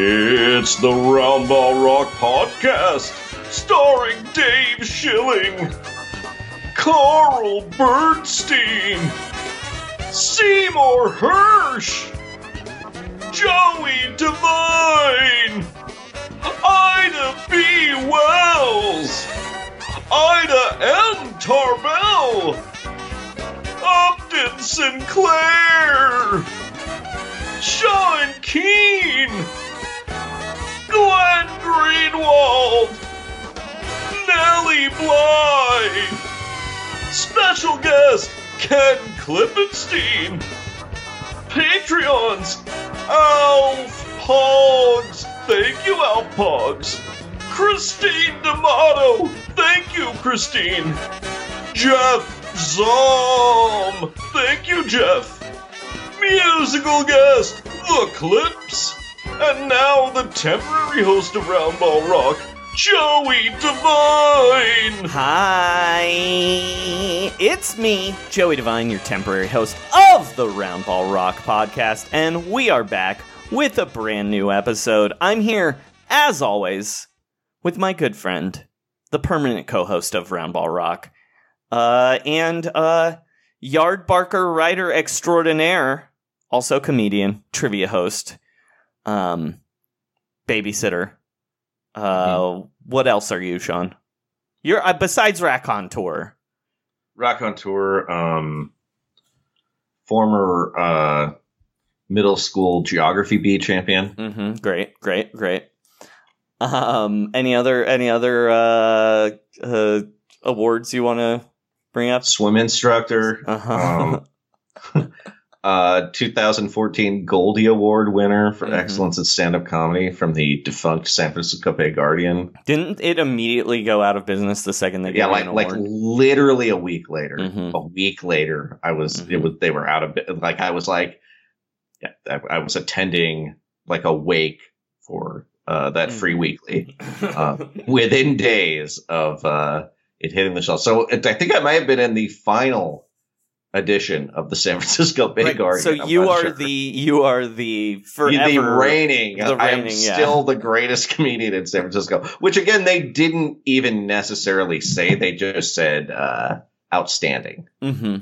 It's the Roundball Rock Podcast, starring Dave Schilling, Carl Bernstein, Seymour Hersh, Joey Devine, Ida B. Wells, Ida M. Tarbell, Upton Sinclair, Sean Keane, Glenn Greenwald, Nellie Bly, special guest Ken Klippenstein, Patreons, Alf Pogs, thank you Alf Pogs, Christine D'Amato, thank you Christine, Jeff Zom, thank you Jeff, musical guest The Clips, and now the temporary host of Roundball Rock, Joey Devine. Hi, it's me, Joey Devine, your temporary host of the Roundball Rock podcast, and we are back with a brand new episode. I'm here, as always, with my good friend, the permanent co-host of Roundball Rock, uh, and uh, Yardbarker writer extraordinaire, also comedian, trivia host, um, babysitter. Uh, what else are you, Sean? You're uh, besides Rack on tour. Rock on tour, um, former uh, middle school geography bee champion. Mm-hmm. Great, great, great. Um, any other any other uh, uh awards you want to bring up? swim instructor, Uh-huh. um, uh, 2014 Goldie Award winner for Mhm. excellence in stand-up comedy from the defunct San Francisco Bay Guardian. Didn't it immediately go out of business the second they yeah, like like literally a week later. Mhm. A week later, I was it Mhm. was they were out of it. Like I was like, yeah, I, I was attending like a wake for uh, that free Mm. weekly uh, within days of uh, it hitting the shelf. So it, I think I might have been in the final edition of the San Francisco Bay Right, Guardian. So I'm you are sure. the you are the forever the reigning. the I am yeah. still the greatest comedian in San Francisco. Which again, they didn't even necessarily say. They just said uh, outstanding. Mm-hmm.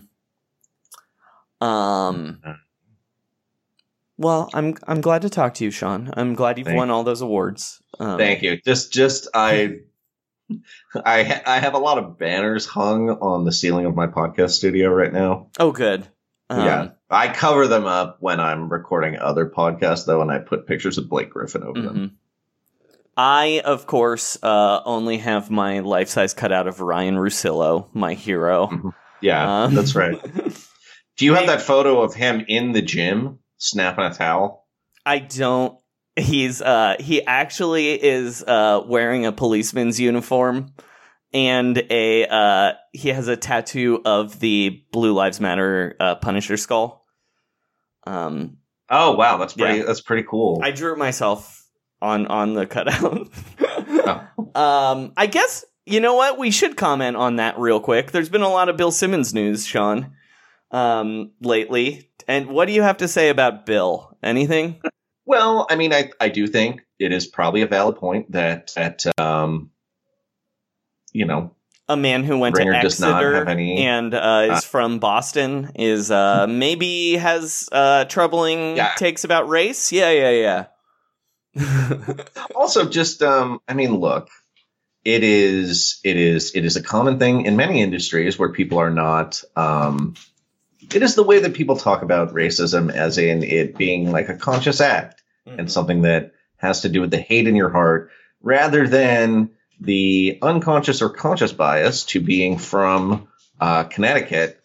Um. Well, I'm I'm glad to talk to you, Sean. I'm glad you've Thank won all those awards. Um, Thank you. Just, just I, I, ha- I have a lot of banners hung on the ceiling of my podcast studio right now. Oh, good. Um, yeah, I cover them up when I'm recording other podcasts, though, and I put pictures of Blake Griffin over them. mhm. I, of course, uh, only have my life size cutout of Ryen Russillo, my hero. Yeah, Um, that's right. Do you have that photo of him in the gym snapping a towel? I don't. He's uh he actually is uh wearing a policeman's uniform and a uh, he has a tattoo of the Blue Lives Matter uh, Punisher skull. Um, Oh wow, that's pretty. Yeah. That's pretty cool. I drew it myself on on the cutout. Oh. Um, I guess you know what we should comment on that real quick. There's been a lot of Bill Simmons news, Sean, um, lately. And what do you have to say about Bill? Anything? Well, I mean, I I do think it is probably a valid point that that um, you know, A man who went Ringer to does not Exeter have any- and uh, is uh, from Boston is uh, maybe has uh, troubling Yeah. takes about race. Yeah, yeah, yeah. also just um, I mean, look, it is it is it is a common thing in many industries where people are not. Um, it is the way that people talk about racism as in it being like a conscious act and something that has to do with the hate in your heart rather than the unconscious or conscious bias to being from uh, Connecticut,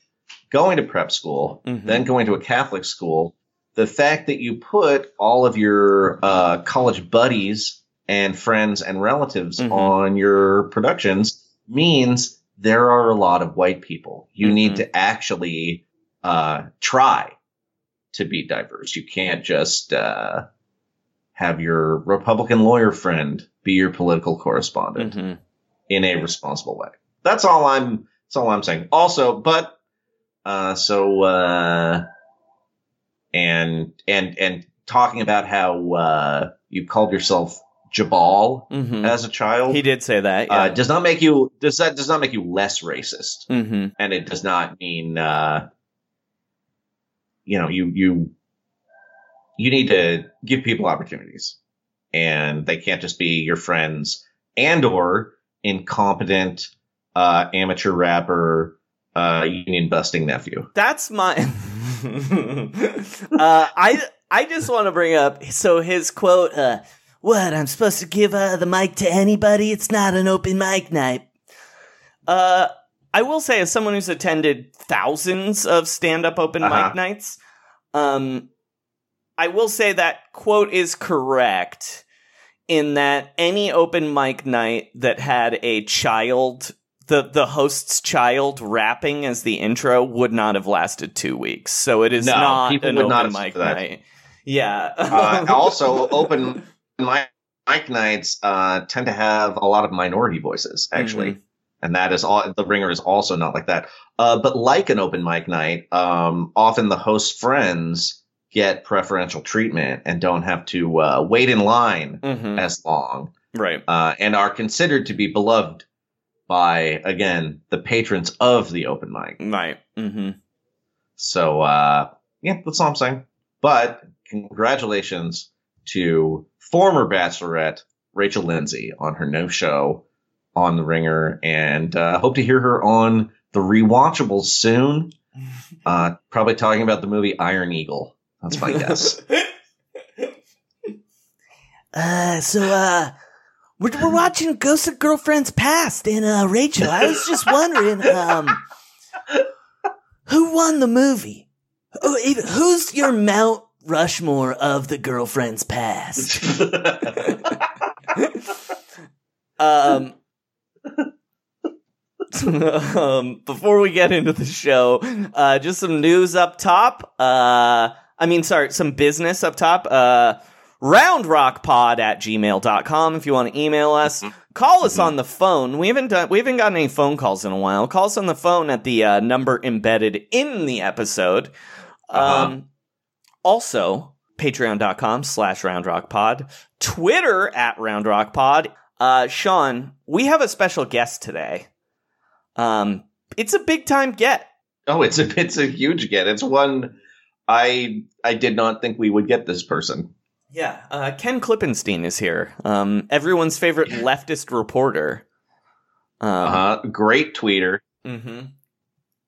going to prep school, Mhm. then going to a Catholic school. The fact that you put all of your uh, college buddies and friends and relatives Mhm. on your productions means there are a lot of white people. You Mhm. need to actually uh, try to be diverse. You can't just uh, have your Republican lawyer friend be your political correspondent Mhm. in a responsible way. That's all I'm. That's all I'm saying. Also, but uh, so uh, and and and talking about how uh, you called yourself Jabal Mhm. as a child He did say that. uh, does not make you does that does not make you less racist, hmm and it does not mean uh, you know you you you need to give people opportunities, and they can't just be your friends and or incompetent uh, amateur rapper uh, union busting nephew. That's my. uh, I I just want to bring up so his quote. Uh, what I'm supposed to give uh, the mic to anybody? It's not an open mic night. Uh, I will say, as someone who's attended thousands of stand-up open Uh-huh. mic nights, um, I will say that quote is correct in that any open mic night that had a child the the host's child rapping as the intro would not have lasted two weeks. So it is No, not people an would not open have mic that. night. Yeah. Uh, also, open mic mic nights uh, tend to have a lot of minority voices, actually. And that is all. The ringer is also not like that. Uh, but like an open mic night, um, often the host friends get preferential treatment and don't have to uh, wait in line Mhm. as long, right. uh, and are considered to be beloved by again the patrons of the open mic. Right. hmm So uh, yeah, that's all I'm saying. But congratulations to former Bachelorette Rachel Lindsay on her no show on the Ringer, and uh, hope to hear her on the rewatchables soon. Uh, probably talking about the movie Iron Eagle. That's my guess. Uh, so, uh, we're, we're watching Ghosts of Girlfriends Past, and, uh, Rachel, I was just wondering, um, who won the movie? Who, even, who's your Mount Rushmore of the Girlfriends Past? Um, um, before we get into the show, uh, just some news up top. Uh, I mean, sorry, some business up top. Uh, roundrockpod at gmail.com if you want to email us. Call us on the phone. We haven't done, we haven't gotten any phone calls in a while. Call us on the phone at the uh, number embedded in the episode. Uh-huh. Um, also, patreon.com slash roundrockpod, Twitter at roundrockpod. Uh, Sean, we have a special guest today. Um, it's a big time get. oh, it's a it's a huge get. It's one I I did not think we would get this person. Yeah, uh, Ken Klippenstein is here. Um, everyone's favorite leftist reporter. Um, Uh-huh. Great tweeter. hmm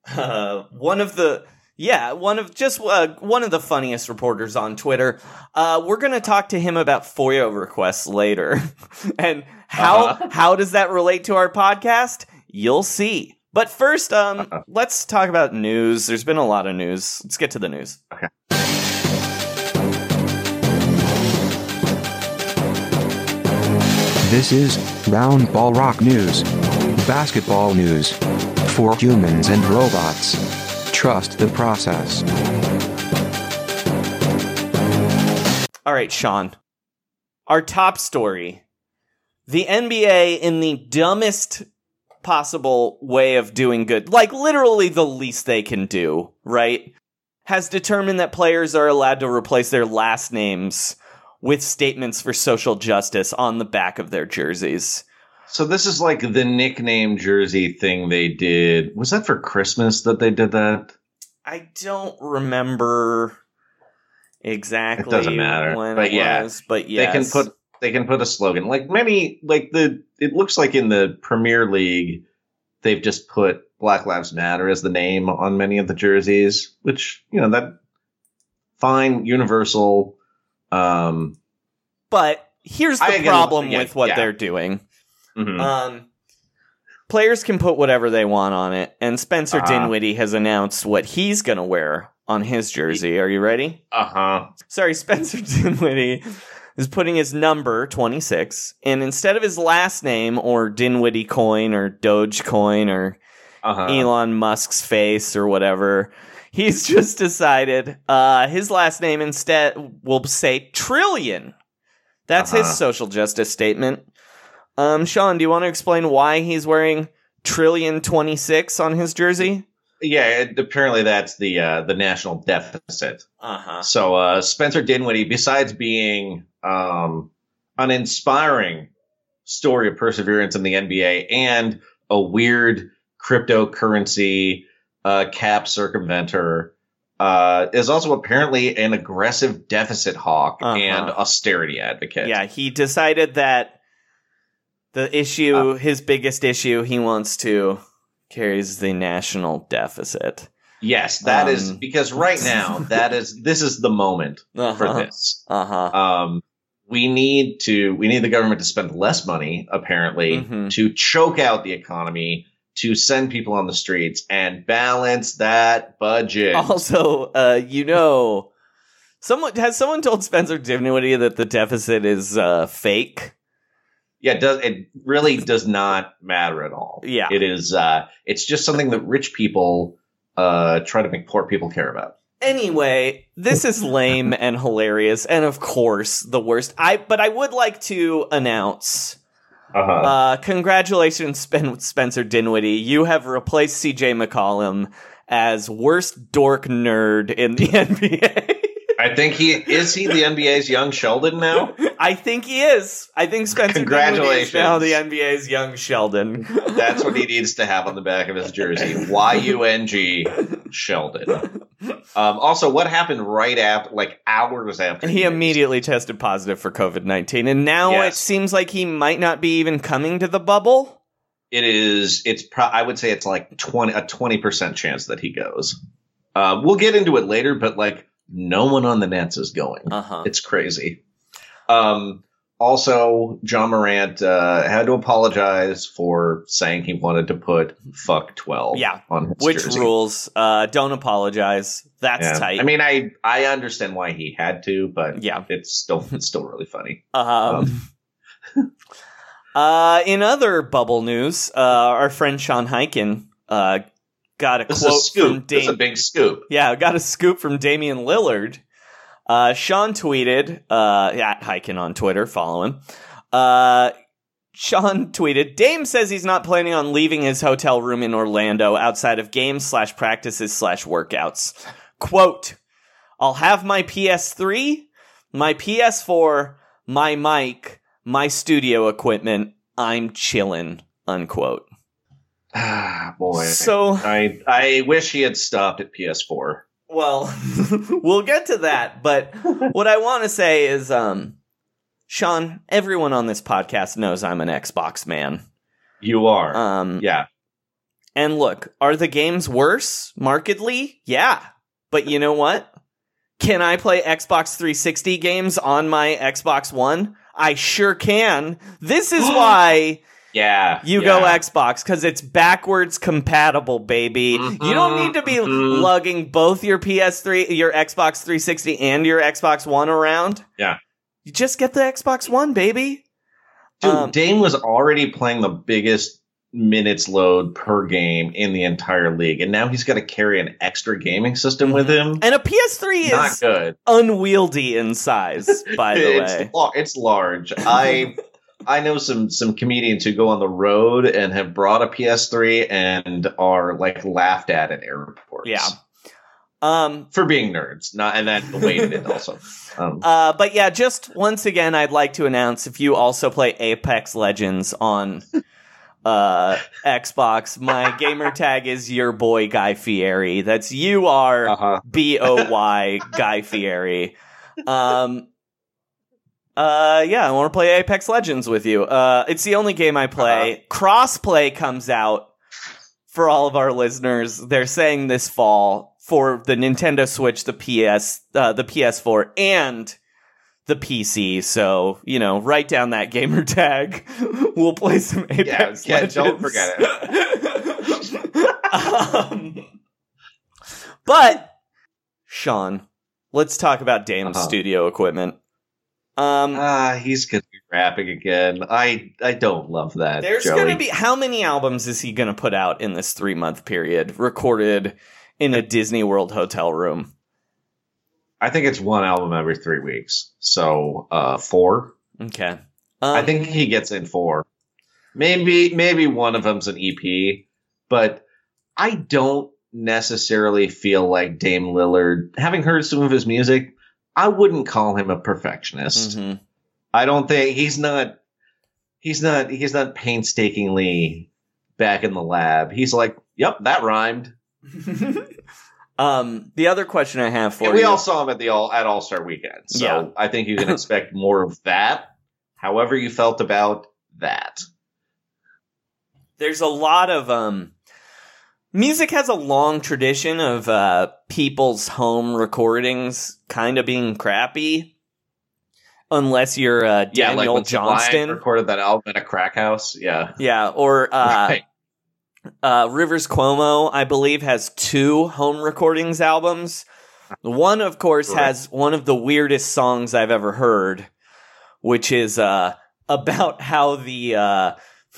Uh, one of the yeah, one of just uh, one of the funniest reporters on Twitter. Uh, we're gonna talk to him about FOIA requests later, and how Uh-huh. how does that relate to our podcast? You'll see. But first, um, Uh-huh. let's talk about news. There's been a lot of news. Let's get to the news. This is Round Ball Rock News. Basketball news. For humans and robots. Trust the process. All right, Sean. Our top story. The NBA, in the dumbest possible way of doing good, like literally the least they can do, right? Has determined that players are allowed to replace their last names with statements for social justice on the back of their jerseys. So this is like the nickname jersey thing they did. Was that for Christmas that they did that? I don't remember exactly It doesn't matter. when But it yeah, was, but yes. They can put they can put a slogan like many like the it looks like in the Premier League they've just put Black Lives Matter as the name on many of the jerseys, which you know that fine universal. Um, But here's the I get- problem yeah, with what yeah. they're doing. mhm. Um, players can put whatever they want on it, and Spencer Uh-huh. Dinwiddie has announced what he's going to wear on his jersey. Are you ready? uh huh. Sorry, Spencer Dinwiddie is putting his number 26, and instead of his last name or Dinwiddie coin or Dogecoin or Uh huh. Elon Musk's face or whatever. He's just decided uh, his last name instead will say trillion. That's Uh-huh. his social justice statement. Um, Sean, do you want to explain why he's wearing trillion twenty six on his jersey? Yeah, it, apparently that's the uh, the national deficit. Uh huh. So uh, Spencer Dinwiddie, besides being um, an inspiring story of perseverance in the NBA and a weird cryptocurrency uh, cap circumventer, uh, is also apparently an aggressive deficit hawk Uh-huh. and austerity advocate. Yeah, he decided that the issue, Uh. his biggest issue, he wants to carries the national deficit. Yes, that is Um, because right now that is this is the moment for Uh-huh. this. Uh huh. um, we need to we need the government to spend less money apparently Mhm. to choke out the economy to send people on the streets and balance that budget Also, uh, you know, someone has someone told Spencer Dinwiddie that the deficit is uh, fake. yeah it does it really does not matter at all Yeah. it is uh it's just something that rich people uh try to make poor people care about Anyway, this is lame and hilarious, and of course, the worst. I but I would like to announce. uh-huh Uh, congratulations, Spen- Spencer Dinwiddie. You have replaced CJ McCollum as worst dork nerd in the NBA. i think he is he the nba's young sheldon now I think he is. I think Spencer Dinwiddie is now the NBA's young Sheldon. that's what he needs to have on the back of his jersey y-u-n-g sheldon um also what happened right after like hours after And He did immediately tested positive for COVID 19, and now it seems like he might not be even coming to the bubble. it is it's pro- i would say it's like 20 a 20% chance that he goes. Uh, we'll get into it later but like no one on the nets is going. Uh huh. it's crazy. Um also Ja Morant uh, had to apologize for saying he wanted to put fuck 12 Yeah. on his Which jersey. rules? Uh, don't apologize. That's Yeah. tight. i mean i i understand why he had to but Yeah. it's still it's still really funny Um, uh, in other bubble news, uh, our friend Sean Highkin uh, got a this is a quote from scoop this is a big scoop Yeah, got a scoop from Damian Lillard. Uh, Sean tweeted uh, at Highkin on Twitter. Follow him. Uh, Sean tweeted, Dame says he's not planning on leaving his hotel room in Orlando outside of games slash practices slash workouts. Quote, I'll have my PS3, my PS4, my mic, my studio equipment. I'm chillin', unquote. ah boy So, I I wish he had stopped at PS4. Well, we'll get to that, but what I want to say is, um, Sean, everyone on this podcast knows I'm an Xbox man. You are. Um, yeah. And look, are the games worse markedly? Yeah. But you know what? Can I play Xbox 360 games on my Xbox One? I sure can. This is why Yeah. you yeah. go Xbox because it's backwards compatible, baby. You don't need to be mhm. lugging both your PS3, your Xbox 360, and your Xbox One around. Yeah. You just get the Xbox One, baby. Dude, um, Dame was already playing the biggest minutes load per game in the entire league, and now he's got to carry an extra gaming system with him. And a PS3 Not is good. unwieldy in size, by the it's, way. lar- it's large. I I know some some comedians who go on the road and have brought a PS3 and are like laughed at at airports. Yeah. Um, for being nerds, not and that of it also. Um, Uh, but yeah, just once again, I'd like to announce if you also play Apex Legends on uh, Xbox, my gamer tag is your boy Guy Fieri. That's U R uh-huh. B O Y Guy Fieri. Um, uh, yeah, I want to play Apex Legends with you. Uh, it's the only game I play. Crossplay comes out for all of our listeners. They're saying this fall for the Nintendo Switch, the PS, uh, the PS4, and the PC. So you know, write down that gamer tag. we'll play some Apex yeah, Legends. don't forget it. um, but Sean, let's talk about Dame Uh-huh. Studio equipment. Um, Ah, he's gonna be rapping again. I I don't love that. There's Joey. to be how many albums is he going to put out in this three month period, recorded in a Disney World hotel room? I think it's one album every three weeks. So uh four. Okay, I Um, think he gets in four. Maybe maybe one of them's an EP, but I don't necessarily feel like Dame Lillard. Having heard some of his music, I wouldn't call him a perfectionist. mhm. I don't think he's not. He's not. He's not painstakingly back in the lab. He's like, "Yep, that rhymed." um, the other question I have for you And we you, all saw him at the all at All Star Weekend, so Yeah. I think you can expect more of that. However, you felt about that. there's a lot of um, music has a long tradition of uh, people's home recordings kind of being crappy, unless you're uh, Yeah, like Daniel when Sublime Johnston. recorded that album at a crack house. Yeah, Yeah, or uh, right. uh, Rivers Cuomo, I believe, has two home recordings albums. One, of course, Correct. has one of the weirdest songs I've ever heard, which is uh, about how the uh,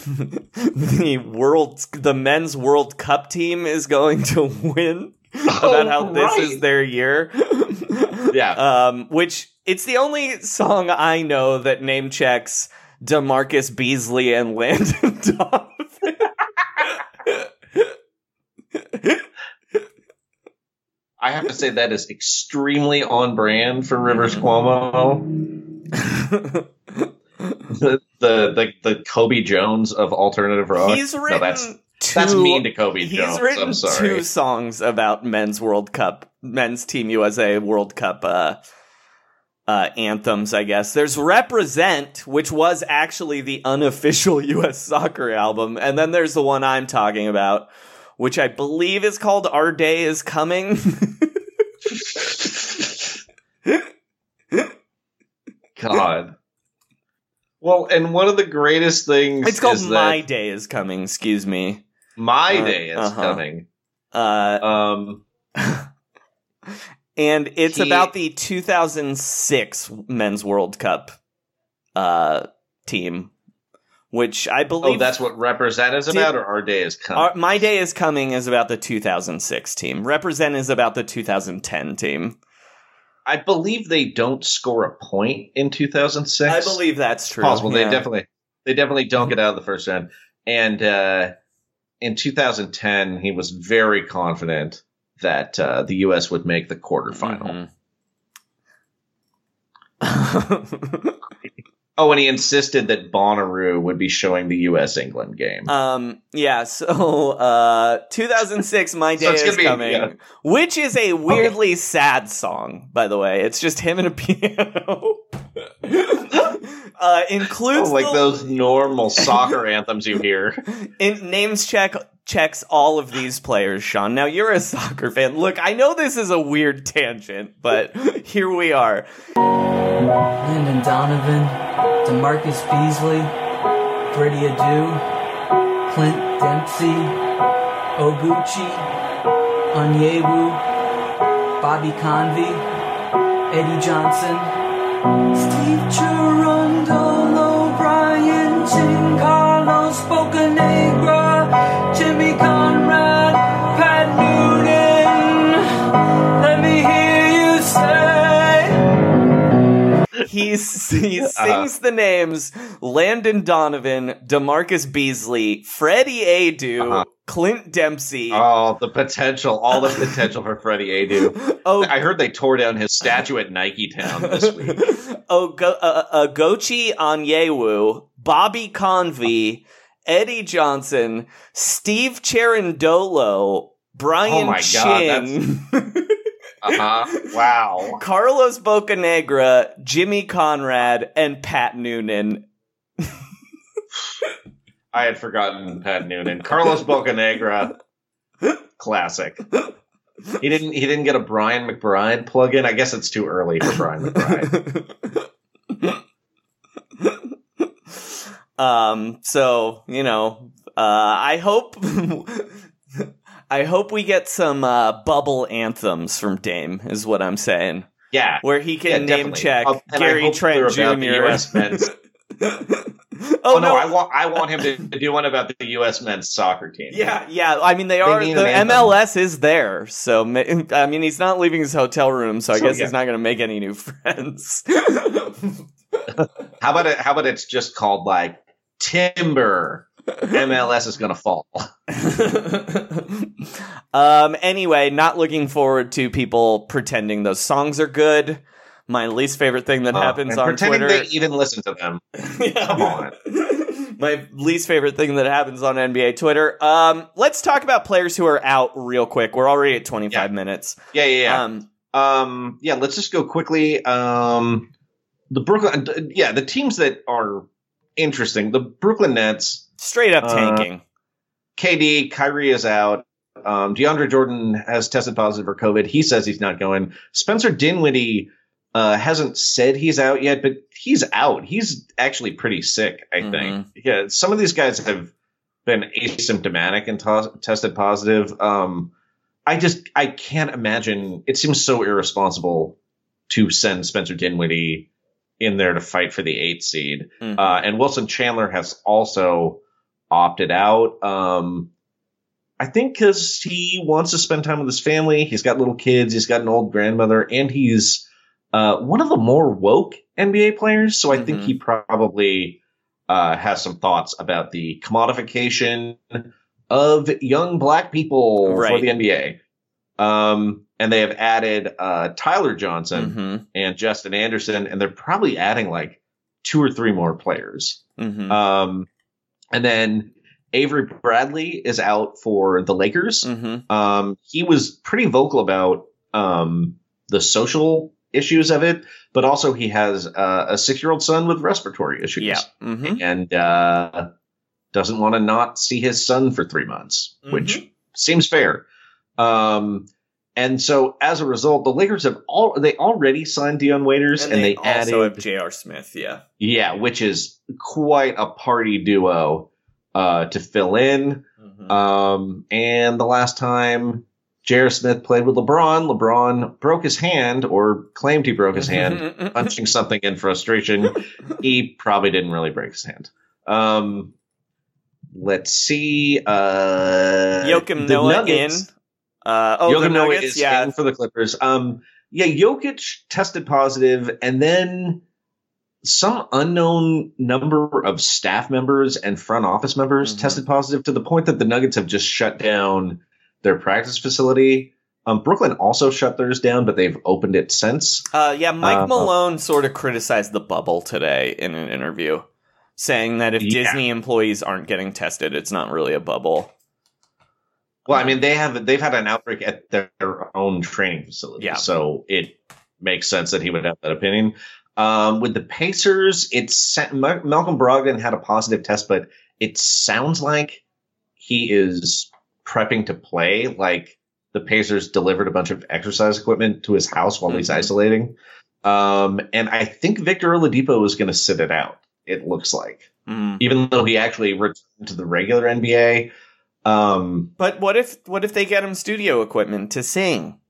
the world, the men's World Cup team is going to win. about how this is Oh, their year. Yeah. Um, which it's the only song I know that name checks DaMarcus Beasley and Landon Donovan. I have to say that is extremely on brand for Rivers Cuomo. The, the the Cobi Jones of alternative rock. He's No, written that's two, that's mean to Cobi He's Jones. written I'm sorry. two songs about men's World Cup, men's Team USA World Cup uh, uh, anthems. I guess there's "Represent," which was actually the unofficial U.S. soccer album, and then there's the one I'm talking about, which I believe is called "Our Day Is Coming." God. Well, and one of the greatest things it's called "My Day Is Coming." Excuse me. my Uh, day is uh-huh. coming. Uh, Um, and it's He- about the 2006 Men's World Cup uh, team, which I believe. Oh, that's what represent is Did- about, or our day is coming. Our- My Day is Coming is about the 2006 team. Represent is about the 2010 team. I believe they don't score a point in 2006. I believe that's true. possible. yeah. They definitely they definitely don't get out of the first round. And uh, in 2010, he was very confident that uh, the U.S. would make the quarterfinal. Mhm. Oh, and he insisted that Bonnaroo would be showing the U.S. England game. Um. Yeah. So, uh, 2006, my day So is be- coming, yeah. which is a weirdly sad song, by the way. It's just him and a piano. uh, includes Oh, like the- those normal soccer anthems you hear. in, names check checks all of these players. Sean, now you're a soccer fan. Look, I know this is a weird tangent, but here we are. Landon Donovan, DaMarcus Beasley, Freddy Adu, Clint Dempsey, Oguchi, Onyewu, Bobby Convey, Eddie Johnson, He's, he uh-huh. sings uh-huh. the names Landon Donovan, DaMarcus Beasley, Freddy Adu, uh-huh. Clint Dempsey. Oh, the potential, all the potential for Freddy Adu. Oh, I heard they tore down his statue at Nike Town this week. oh, Go, uh, uh, Gochi Onyewu, Bobby Convey, Eddie Johnson, Steve Cherundolo, Brian Oh my God, Uh-huh. Wow. Carlos Bocanegra, Jimmy Conrad, and Pat Noonan. I had forgotten Pat Noonan. Carlos Bocanegra, classic. He didn't. He didn't get a Brian McBride plug-in. I guess it's too early for Brian McBride. um, so you know, uh, I hope. I hope we get some uh, bubble anthems from Dame, is what I'm saying. Yeah, Where he can Yeah, name definitely. check I Gary Trent Jr. the US men's. oh, Oh, no, no, I want. I want him to, to do one about the U.S. men's soccer team. Yeah, yeah. I mean, they are. need the. MLS is there, so I mean, he's not leaving his hotel room, so I So, guess yeah. he's not going to make any new friends. How about it? How about it's just called like Timber? MLS is gonna fall. um. Anyway, not looking forward to people pretending those songs are good. My least favorite thing that Uh, happens on pretending Twitter. they even listen to them. Come on. My least favorite thing that happens on NBA Twitter. Um, let's talk about players who are out real quick. We're already at 25 minutes. Yeah, yeah, yeah. Um, Um, yeah, let's just go quickly. Um, the Brooklyn, yeah, the teams that are interesting. The Brooklyn Nets, straight up Uh, tanking. KD, Kyrie is out. Um, DeAndre Jordan has tested positive for COVID. He says he's not going. Spencer Dinwiddie uh, hasn't said he's out yet, but he's out. He's actually pretty sick, I think. Yeah, some of these guys have been asymptomatic and tested positive. Um, I just I can't imagine. It seems so irresponsible to send Spencer Dinwiddie in there to fight for the eighth seed. Mhm. Uh, and Wilson Chandler has also opted out. Um, I think because he wants to spend time with his family. He's got little kids. He's got an old grandmother, and he's uh, one of the more woke NBA players. So I think Mhm. he probably uh, has some thoughts about the commodification of young black people for the NBA. Um, and they have added uh, Tyler Johnson Mhm. and Justin Anderson, and they're probably adding like two or three more players. Mhm. Um, and then Avery Bradley is out for the Lakers. Mhm. Um, he was pretty vocal about um, the social issues of it, but also he has uh, a six year old son with respiratory issues. Yeah. Mhm. And uh, doesn't want to not see his son for three months, which Mhm. seems fair. Um, and so as a result, the Lakers have all they already signed Dion Waiters and, they, also added have J.R. Smith. Yeah. yeah, which is quite a party duo uh, to fill in. Mhm. Um, and the last time J.R. Smith played with LeBron, LeBron broke his hand or claimed he broke his hand punching something in frustration. he probably didn't really break his hand. Um, let's see. Uh, Joakim the Noah Nuggets- in. Uh, oh, Joakim Noah is Yeah. in for the Clippers. Um, yeah, Jokic tested positive, and then some unknown number of staff members and front office members Mhm. tested positive to the point that the Nuggets have just shut down their practice facility. Um, Brooklyn also shut theirs down, but they've opened it since. Uh, yeah, Mike Uh, Malone sort of criticized the bubble today in an interview, saying that if Yeah. Disney employees aren't getting tested, it's not really a bubble. Well, I mean, they have they've had an outbreak at their own training facility, Yeah. so it makes sense that he would have that opinion. Um, with the Pacers, it's Malcolm Brogdon had a positive test, but it sounds like he is prepping to play. Like the Pacers delivered a bunch of exercise equipment to his house while he's Mhm. isolating, um, and I think Victor Oladipo is going to sit it out. It looks like, Mm. even though he actually returned to the regular NBA. Um, But what if what if they get him studio equipment to sing?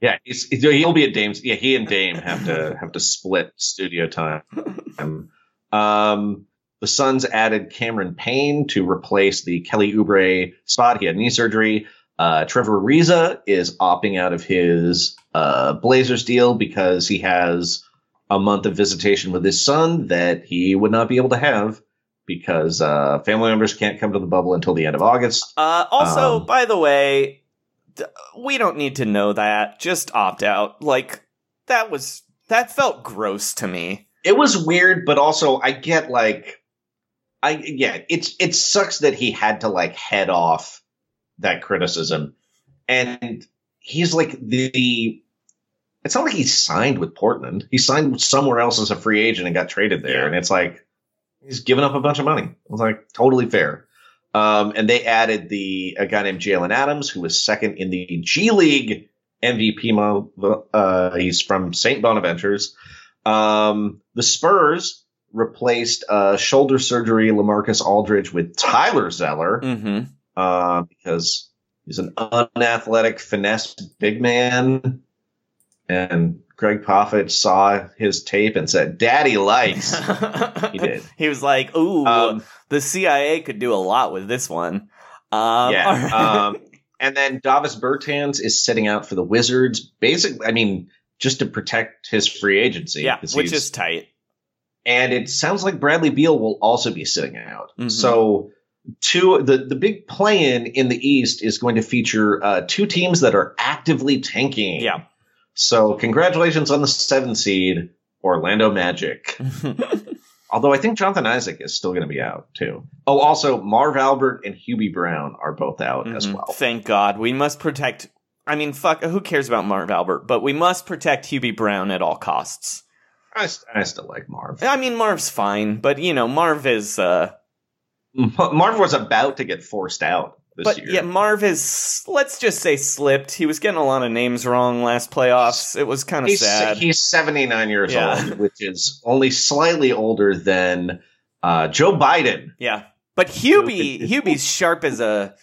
Yeah, he's, he'll be at Dame's. Yeah, he and Dame have to have to split studio time. Um, the Suns added Cameron Payne to replace the Kelly Oubre spot. He had knee surgery. Uh, Trevor Ariza is opting out of his uh, Blazers deal because he has a month of visitation with his son that he would not be able to have because uh, family members can't come to the bubble until the end of August. Uh, also, Um, by the way, th- we don't need to know that. Just opt out. Like that was that felt gross to me. It was weird, but also I get like, I yeah, it's it sucks that he had to like head off that criticism, and he's like the. It's not like he signed with Portland. He signed somewhere else as a free agent and got traded there, Yeah. and it's like he's given up a bunch of money. It was like totally fair. Um, and they added the a guy named Jalen Adams, who was second in the G League MVP. Mo- uh, he's from St. Bonaventures. Um, the Spurs replaced uh, shoulder surgery Lamarcus Aldridge with Tyler Zeller Mm-hmm. uh, because he's an unathletic finesse big man. And Gregg Popovich saw his tape and said, "Daddy likes." He did. He was like, "Ooh, Um, the CIA could do a lot with this one." Um, yeah. Um, and then Davis Bertans is sitting out for the Wizards. Basically, I mean, just to protect his free agency. yeah, which is tight. And it sounds like Bradley Beal will also be sitting out. Mhm. So, two the the big play-in in the East is going to feature uh, two teams that are actively tanking. Yeah. So, congratulations on the seven seed, Orlando Magic. Although I think Jonathan Isaac is still going to be out too. Oh, also Marv Albert and Hubie Brown are both out as Mhm. well. Thank God. We must protect. I mean, fuck. Who cares about Marv Albert? But we must protect Hubie Brown at all costs. I, I still like Marv. I mean, Marv's fine, but you know, Marv is. uh Marv was about to get forced out this But year. yeah, Marv is. Let's just say slipped. He was getting a lot of names wrong last playoffs. It was kind of he's, sad. he's 79 years Yeah. old, which is only slightly older than uh, Joe Biden. Yeah. But Hubie, Hubie's sharp as a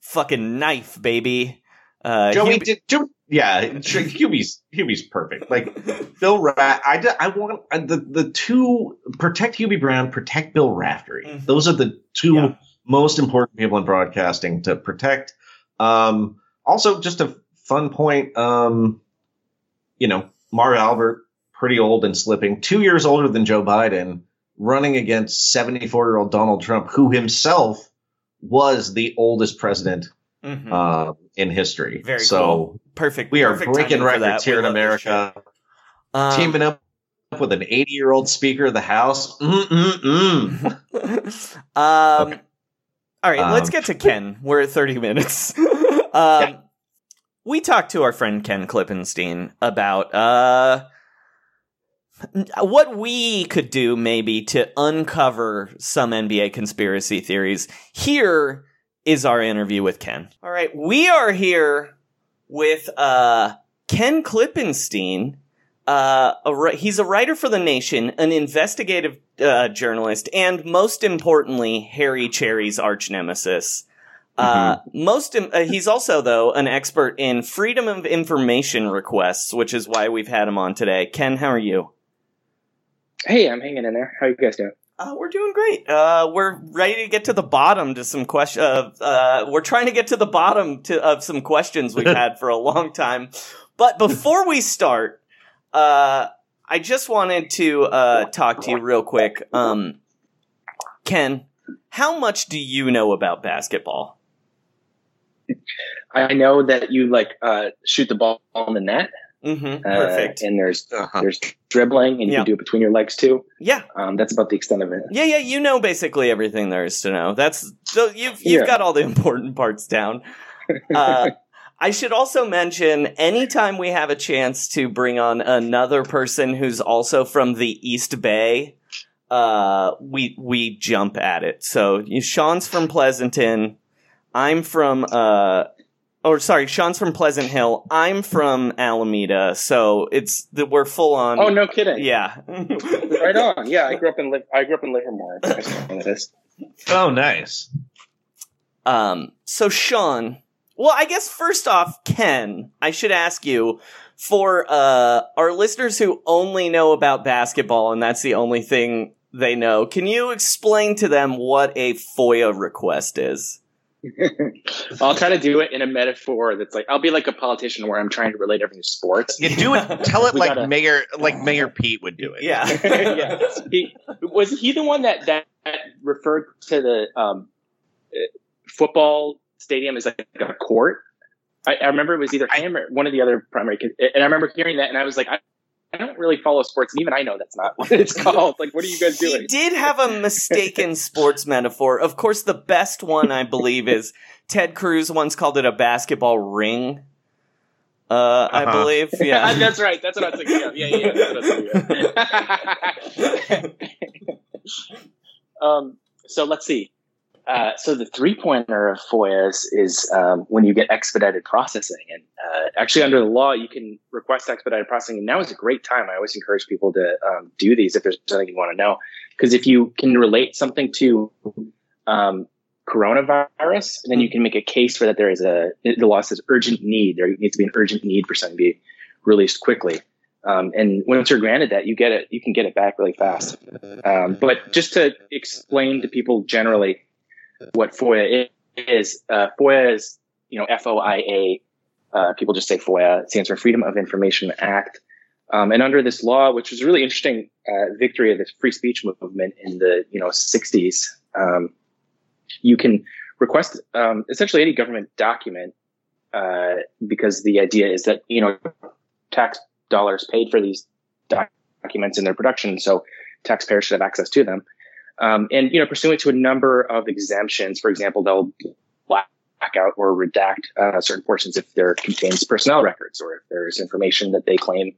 fucking knife, baby. Uh, Joey Hubie- did, Joe, yeah, Hubie's Hubie's perfect. Like Bill Rat, I, I want uh, the the two protect Hubie Brown, protect Bill Raftery. Mhm. Those are the two Yeah. most important people in broadcasting to protect. Um, also, just a fun point. Um, you know, Marv Albert, pretty old and slipping, two years older than Joe Biden, running against 74 year old Donald Trump, who himself was the oldest president Mhm. uh, in history. Very so cool. Perfect. we are perfect breaking records here in America. Um, Teaming up with an 80 year old Speaker of the House. Mm-mm-mm. um, All right, let's Um, get to Ken. We're at 30 minutes. um, We talked to our friend Ken Klippenstein about uh, what we could do maybe to uncover some NBA conspiracy theories. Here is our interview with Ken. All right, we are here with uh, Ken Klippenstein. Uh, a, he's a writer for The Nation, an investigative uh, journalist, and most importantly, Harry Cherry's arch nemesis. Uh, most, im- uh, he's also though an expert in freedom of information requests, which is why we've had him on today. Ken, how are you? Hey, I'm hanging in there. How you guys doing? Uh, we're doing great. Uh, we're ready to get to the bottom to some question. Uh, uh, we're trying to get to the bottom to, of some questions we've had for a long time. But before we start, uh, I just wanted to uh, talk to you real quick. Um, Ken, how much do you know about basketball? I know that you like uh, shoot the ball on the net. Mm-hmm. uh, Perfect. and there's Uh-huh. there's dribbling, and you can do it between your legs too. Yeah, Um, that's about the extent of it. yeah, yeah. You know basically everything there is to know. That's so you've you've Yeah. got all the important parts down. Uh, I should also mention anytime we have a chance to bring on another person who's also from the East Bay, uh, we we jump at it. So you, Sean's from Pleasanton, I'm from uh, or sorry, Sean's from Pleasant Hill. I'm from Alameda. So it's that we're full on. oh no, kidding! Yeah. right on. Yeah, I grew up in Liv- I grew up in Livermore. I think that's what it is. Oh, nice. Um, so Sean, well, I guess first off, Ken, I should ask you for uh our listeners who only know about basketball and that's the only thing they know. Can you explain to them what a FOIA request is? I'll try to do it in a metaphor that's like I'll be like a politician where I'm trying to relate everything to sports. You do it. Tell it like gotta- Mayor, like Mayor Pete would do it. Yeah. yeah. He, was he the one that, that referred to the um, uh, football stadium as like a court? I, I remember it was either him or one of the other primary. And I remember hearing that and I was like, I, I don't really follow sports. And even I know that's not what it's called. Like, what are you guys He doing? did have a mistaken sports metaphor. Of course, the best one I believe is Ted Cruz once called it a basketball ring. Uh, I Uh-huh. believe, yeah. that's right. That's what I was thinking of. Yeah, yeah, yeah. That's what I was thinking of. um, so let's see. Uh, so the three pointer of FOIAs is um, when you get expedited processing, and uh, actually under the law you can request expedited processing. And now is a great time. I always encourage people to um, do these if there's something you want to know, because if you can relate something to um, coronavirus, then you can make a case for that there is a the law says urgent need. There needs to be an urgent need for something to be released quickly. Um, and once you're granted that, you get it. You can get it back really fast. Um, but just to explain to people generally what FOIA is, uh, FOIA is you know F O I A. Uh, people just say FOIA. It stands for Freedom of Information Act. Um, and under this law, which was a really interesting uh, victory of the free speech movement in the you know 60s, um, you can request um, essentially any government document uh, because the idea is that you know tax dollars paid for these documents in their production, so taxpayers should have access to them. Um, and you know, pursuant to a number of exemptions, for example, they'll black out or redact uh, certain portions if there contains personnel records or if there's information that they claim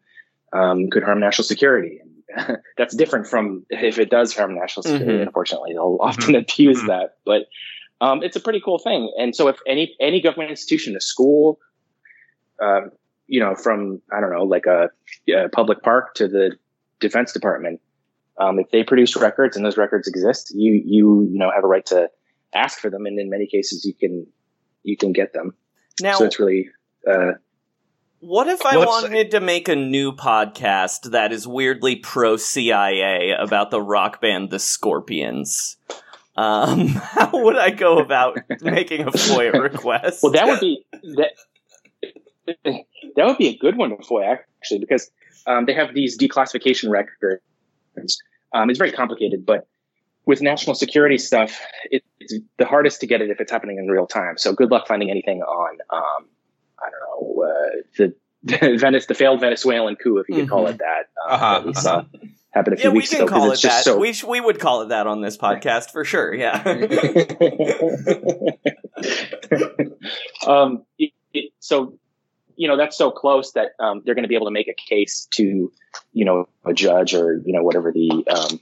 um, could harm national security. And that's different from if it does harm national security. Mhm. Unfortunately, they'll often abuse that, but um, it's a pretty cool thing. And so, if any any government institution, a school, um, you know, from I don't know, like a, a public park to the Defense Department, um, if they produce records and those records exist, you you you know have a right to ask for them, and in many cases, you can you can get them. Now, so it's really uh, What if I wanted to make a new podcast that is weirdly pro CIA about the rock band The Scorpions? Um, how would I go about making a FOIA request? Well, that would be that. That would be a good one to FOIA actually, because um, they have these declassification records. Um, it's very complicated, but with national security stuff, it, it's the hardest to get it if it's happening in real time. So good luck finding anything on, um, I don't know, uh, the, the Venice, the failed Venezuelan coup, if you could call it that. Um, Uh-huh, that we saw happen a few yeah, we weeks can ago. call it that. so We sh- we would call it that on this podcast for sure. Yeah. um, it, it, so you know that's so close that um, they're going to be able to make a case to you know a judge or you know whatever the um,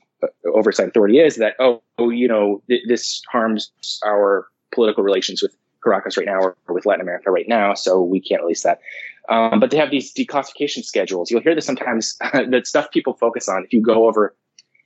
oversight authority is that oh, you know th- this harms our political relations with Caracas right now or with Latin America right now, so we can't release that. Um, but they have these declassification schedules. You'll hear this sometimes. that stuff people focus on. If you go over,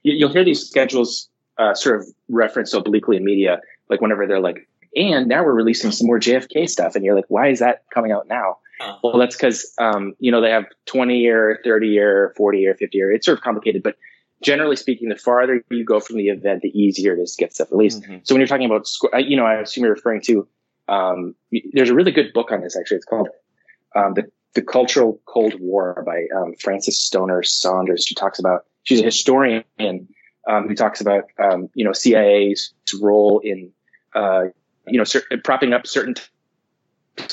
you, you'll hear these schedules uh, sort of referenced obliquely in media, like whenever they're like, and now we're releasing some more JFK stuff, and you're like, why is that coming out now? Uh. Well, that's because um, you know they have 20 year, 30 year, 40 year, 50 year. It's sort of complicated, but generally speaking, the farther you go from the event, the easier it is to get stuff released. Mm-hmm. So when you're talking about, you know, I assume you're referring to. Um, there's a really good book on this actually. It's called um, the the Cultural Cold War by um, Frances Stoner Saunders. She talks about she's a historian um, who talks about um, you know CIA's role in uh, you know cer- propping up certain t-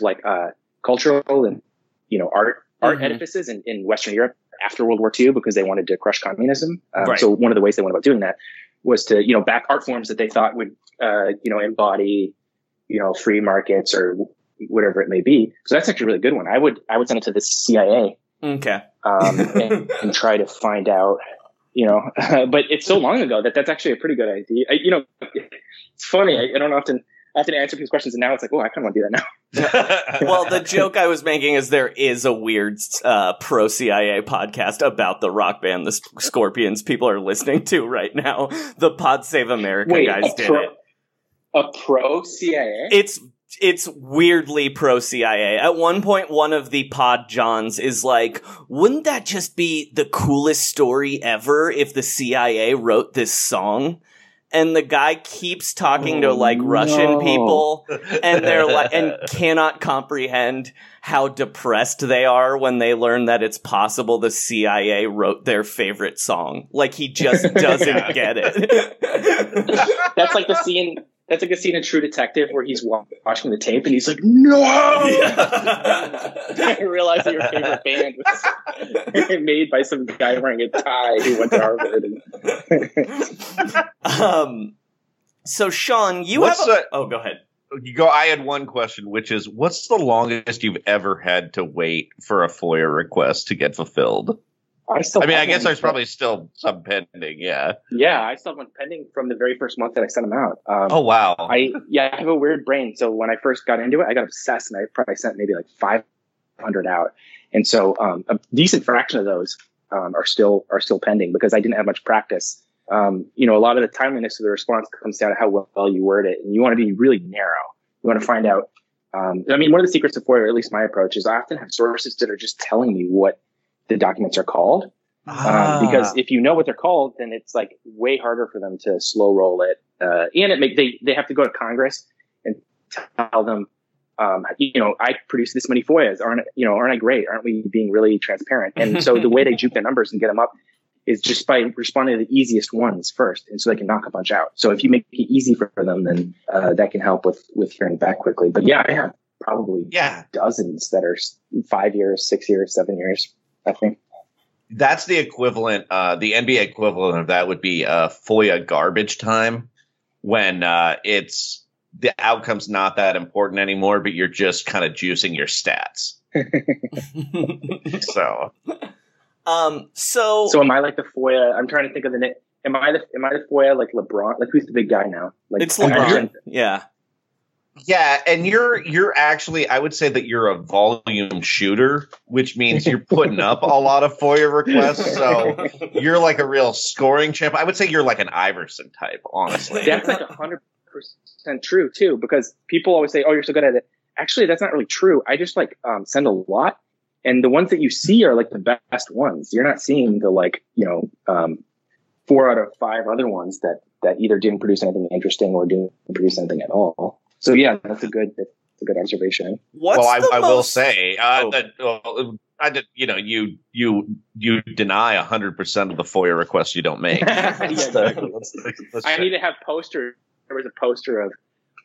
like uh, cultural and you know art art Mhm. edifices in, in Western Europe after World War II because they wanted to crush communism. Um, Right. So one of the ways they went about doing that was to you know back art forms that they thought would uh, you know embody you know free markets or whatever it may be. So that's actually a really good one. I would I would send it to the CIA Okay. um, and, and try to find out, you know. but it's so long ago that that's actually a pretty good idea. I, you know, it's funny. I, I don't often often answer these questions, and now it's like, oh, I kind of want to do that now. well, the joke I was making is there is a weird uh, pro CIA podcast about the rock band, the Scorpions. People are listening to right now. The Pod Save America Wait, guys did pro- it. A pro CIA. It's it's weirdly pro CIA. At one point, one of the Pod Johns is like, "Wouldn't that just be the coolest story ever if the CIA wrote this song?" And the guy keeps talking to Oh, like Russian no. people, and they're like, and cannot comprehend how depressed they are when they learn that it's possible the CIA wrote their favorite song. Like he just doesn't get it. That's like the scene. That's like a scene in True Detective where he's watching the tape and he's like, "No!" I realized that your favorite band was made by some guy wearing a tie who went to Harvard. Um. So Sean, you What's have. A- the- oh, go ahead. You go. I had one question, which is, what's the longest you've ever had to wait for a FOIA request to get fulfilled? I still. I mean, I guess there's probably still some pending. Yeah. Yeah, I still have one pending from the very first month that I sent them out. Um, Oh wow. I yeah, I have a weird brain. So when I first got into it, I got obsessed, and I probably sent maybe like 500 out. And so um, a decent fraction of those um, are still are still pending because I didn't have much practice. Um, you know, a lot of the timeliness of the response comes down to how well, well you word it, and you want to be really narrow. You want to find out. Um, I mean, one of the secrets of FOIA, or at least my approach, is I often have sources that are just telling me what the documents are called. Um, because if you know what they're called, then it's like way harder for them to slow roll it. Uh, and it make, they, they have to go to Congress and tell them, um, you know, I produced this many FOIAs. Aren't, you know, aren't I great? Aren't we being really transparent? And so the way they juke their numbers and get them up is just by responding to the easiest ones first. And so they can knock a bunch out. So if you make it easy for them, then, uh, that can help with, with hearing back quickly. But yeah, I have probably yeah. dozens that are five years, six years, seven years, I think. That's the equivalent. Uh, the NBA equivalent of that would be uh, FOIA garbage time, when uh, it's the outcome's not that important anymore, but you're just kind of juicing your stats. so Um. So. So am I like the FOIA? I'm trying to think of the name. Am I the am I the FOIA like LeBron? Like who's the big guy now? Like it's I- I LeBron. Yeah. Yeah, and you're you're actually I would say that you're a volume shooter, which means you're putting up a lot of FOIA requests. So you're like a real scoring champ. I would say you're like an Iverson type, honestly. That's like hundred percent true too, because people always say, "Oh, you're so good at it." Actually, that's not really true. I just like um, send a lot, and the ones that you see are like the best ones. You're not seeing the like you know um, four out of five other ones that that either didn't produce anything interesting or didn't produce anything at all. So yeah, that's a good that's a good observation. What's well, I, the I will say uh, Oh. that well, I did. You know, you you you deny hundred percent of the FOIA requests you don't make. Yeah, Let's, exactly. let's- let's I need to have poster. There was a poster of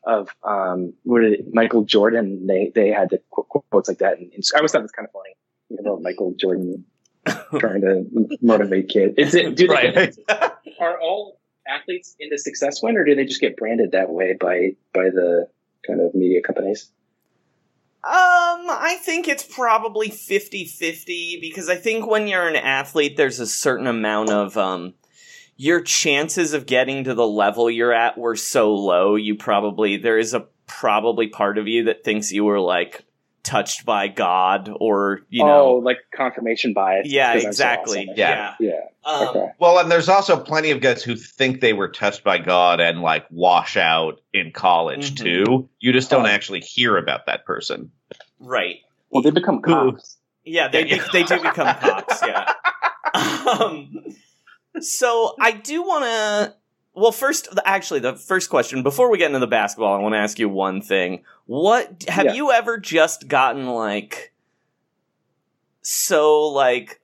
of um what did it, Michael Jordan. They they had the qu- quotes like that, and, and I always thought it was kind of funny you know, Michael Jordan trying to motivate kids. Is it do they Right. are all athletes into success win, or do they just get branded that way by by the kind of media companies? Um, I think it's probably 50-50 because I think when you're an athlete, there's a certain amount of um, your chances of getting to the level you're at were so low. You probably there is a probably part of you that thinks you were like touched by God or you oh, know. like confirmation bias. Yeah, because so exactly. awesome. Yeah. yeah. Um, okay. Well, and there's also plenty of guys who think they were touched by God and like wash out in college Mhm. too. You just don't Oh. actually hear about that person. Right. Well, they become cops. Yeah, they Yeah, be- they do become cops. Yeah. Um, so I do want to. Well, first, actually, the first question before we get into the basketball, I want to ask you one thing. What have Yeah. you ever just gotten like so like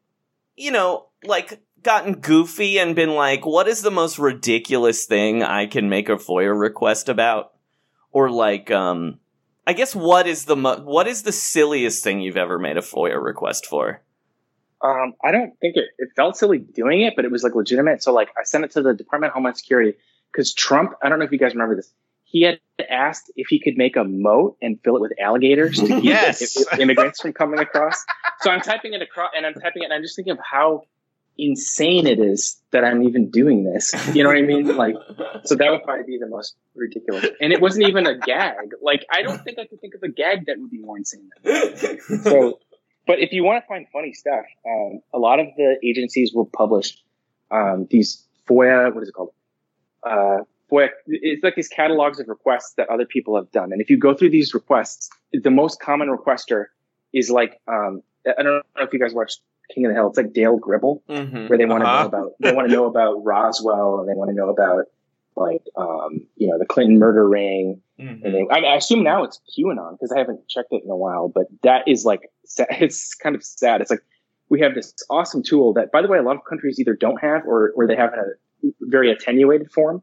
you know like gotten goofy and been like, what is the most ridiculous thing I can make a FOIA request about, or like um. I guess what is the mo- what is the silliest thing you've ever made a FOIA request for? Um, I don't think it, it felt silly doing it, but it was like legitimate. So like I sent it to the Department of Homeland Security because Trump, I don't know if you guys remember this. He had asked if he could make a moat and fill it with alligators to keep Yes. immigrants from coming across. So I'm typing it across and I'm typing it and I'm just thinking of how insane it is that I'm even doing this. You know what I mean? Like, so that would probably be the most ridiculous. And it wasn't even a gag. Like, I don't think I could think of a gag that would be more insane than that. So, but if you want to find funny stuff, um, a lot of the agencies will publish um, these FOIA. What is it called? Uh, FOIA. It's like these catalogs of requests that other people have done. And if you go through these requests, the most common requester is like um, I don't know if you guys watched King of the Hill. It's like Dale Gribble, Mm-hmm. where they want to Uh-huh. know about they want to know about Roswell and they want to know about like um, you know the Clinton murder ring. Mhm. And they, I, I assume now it's QAnon because I haven't checked it in a while. But that is like sa- it's kind of sad. It's like we have this awesome tool that, by the way, a lot of countries either don't have or or they have in a very attenuated form.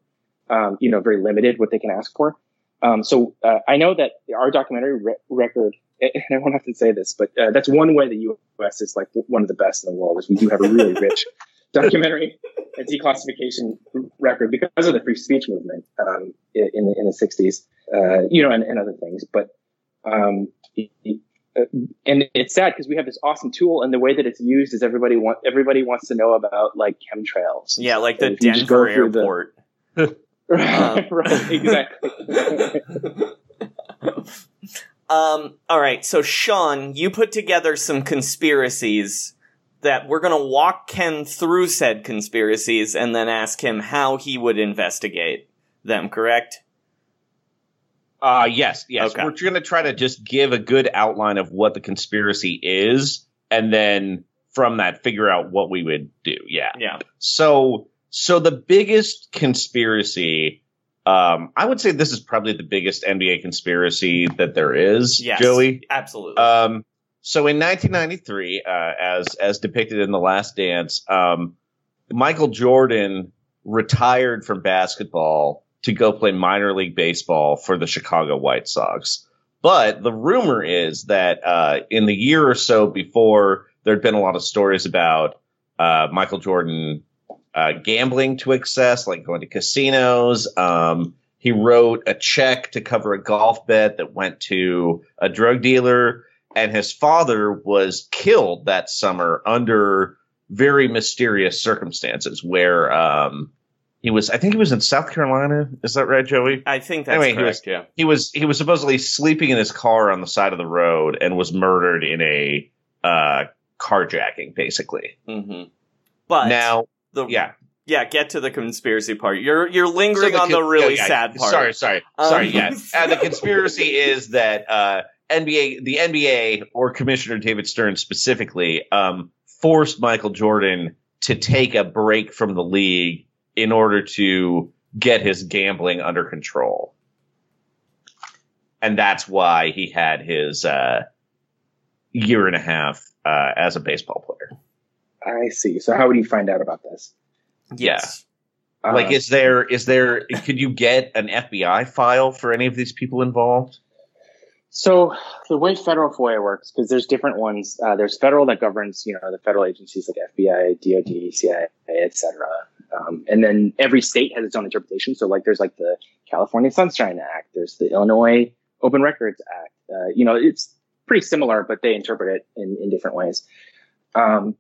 Um, you know, very limited what they can ask for. Um, so uh, I know that our documentary re- record, and I won't have to say this, but uh, that's one way the U.S. is like one of the best in the world. Is we do have a really rich documentary and declassification record because of the free speech movement um, in in the, '60s, uh, you know, and, and other things. But um, and it's sad because we have this awesome tool, and the way that it's used is everybody want everybody wants to know about like chemtrails. Yeah, like the And if you just go Denver through the- airport. right, right, exactly. Um, all right, so Sean, you put together some conspiracies that we're going to walk Ken through said conspiracies and then ask him how he would investigate them, correct? Uh yes, yes. Okay. We're going to try to just give a good outline of what the conspiracy is, and then from that figure out what we would do. Yeah. Yeah. So, so the biggest conspiracy, um, I would say this is probably the biggest NBA conspiracy that there is. Yes. Joey. Absolutely. Um, so in 1993, uh, as as depicted in The Last Dance, um, Michael Jordan retired from basketball to go play minor league baseball for the Chicago White Sox. But the rumor is that uh, in the year or so before, there'd been a lot of stories about uh, Michael Jordan uh, gambling to excess, like going to casinos. Um, he wrote a check to cover a golf bet that went to a drug dealer, and his father was killed that summer under very mysterious circumstances where um, he was, I think he was in South Carolina. Is that right, Joey? I think that's Anyway, he correct, was- yeah. He was he was supposedly sleeping in his car on the side of the road and was murdered in a uh, carjacking, basically. hmm But now, the, yeah. yeah, get to the conspiracy part. You're you're lingering So on the really yeah, yeah, sad part. Sorry, sorry, Um, sorry. Yeah, uh, the conspiracy is that uh, NBA, the NBA, or Commissioner David Stern specifically, um, forced Michael Jordan to take a break from the league in order to get his gambling under control, and that's why he had his uh, year and a half uh, as a baseball player. I see. So how would you find out about this? Yes. Uh, like, is there is there? Could you get an FBI file for any of these people involved? So the way federal FOIA works, because there's different ones. Uh, there's federal that governs, you know, the federal agencies like FBI, DoD, CIA, etc. Um, and then every state has its own interpretation. So like there's like the California Sunshine Act, there's the Illinois Open Records Act. Uh, you know, it's pretty similar, but they interpret it in, in different ways. Um,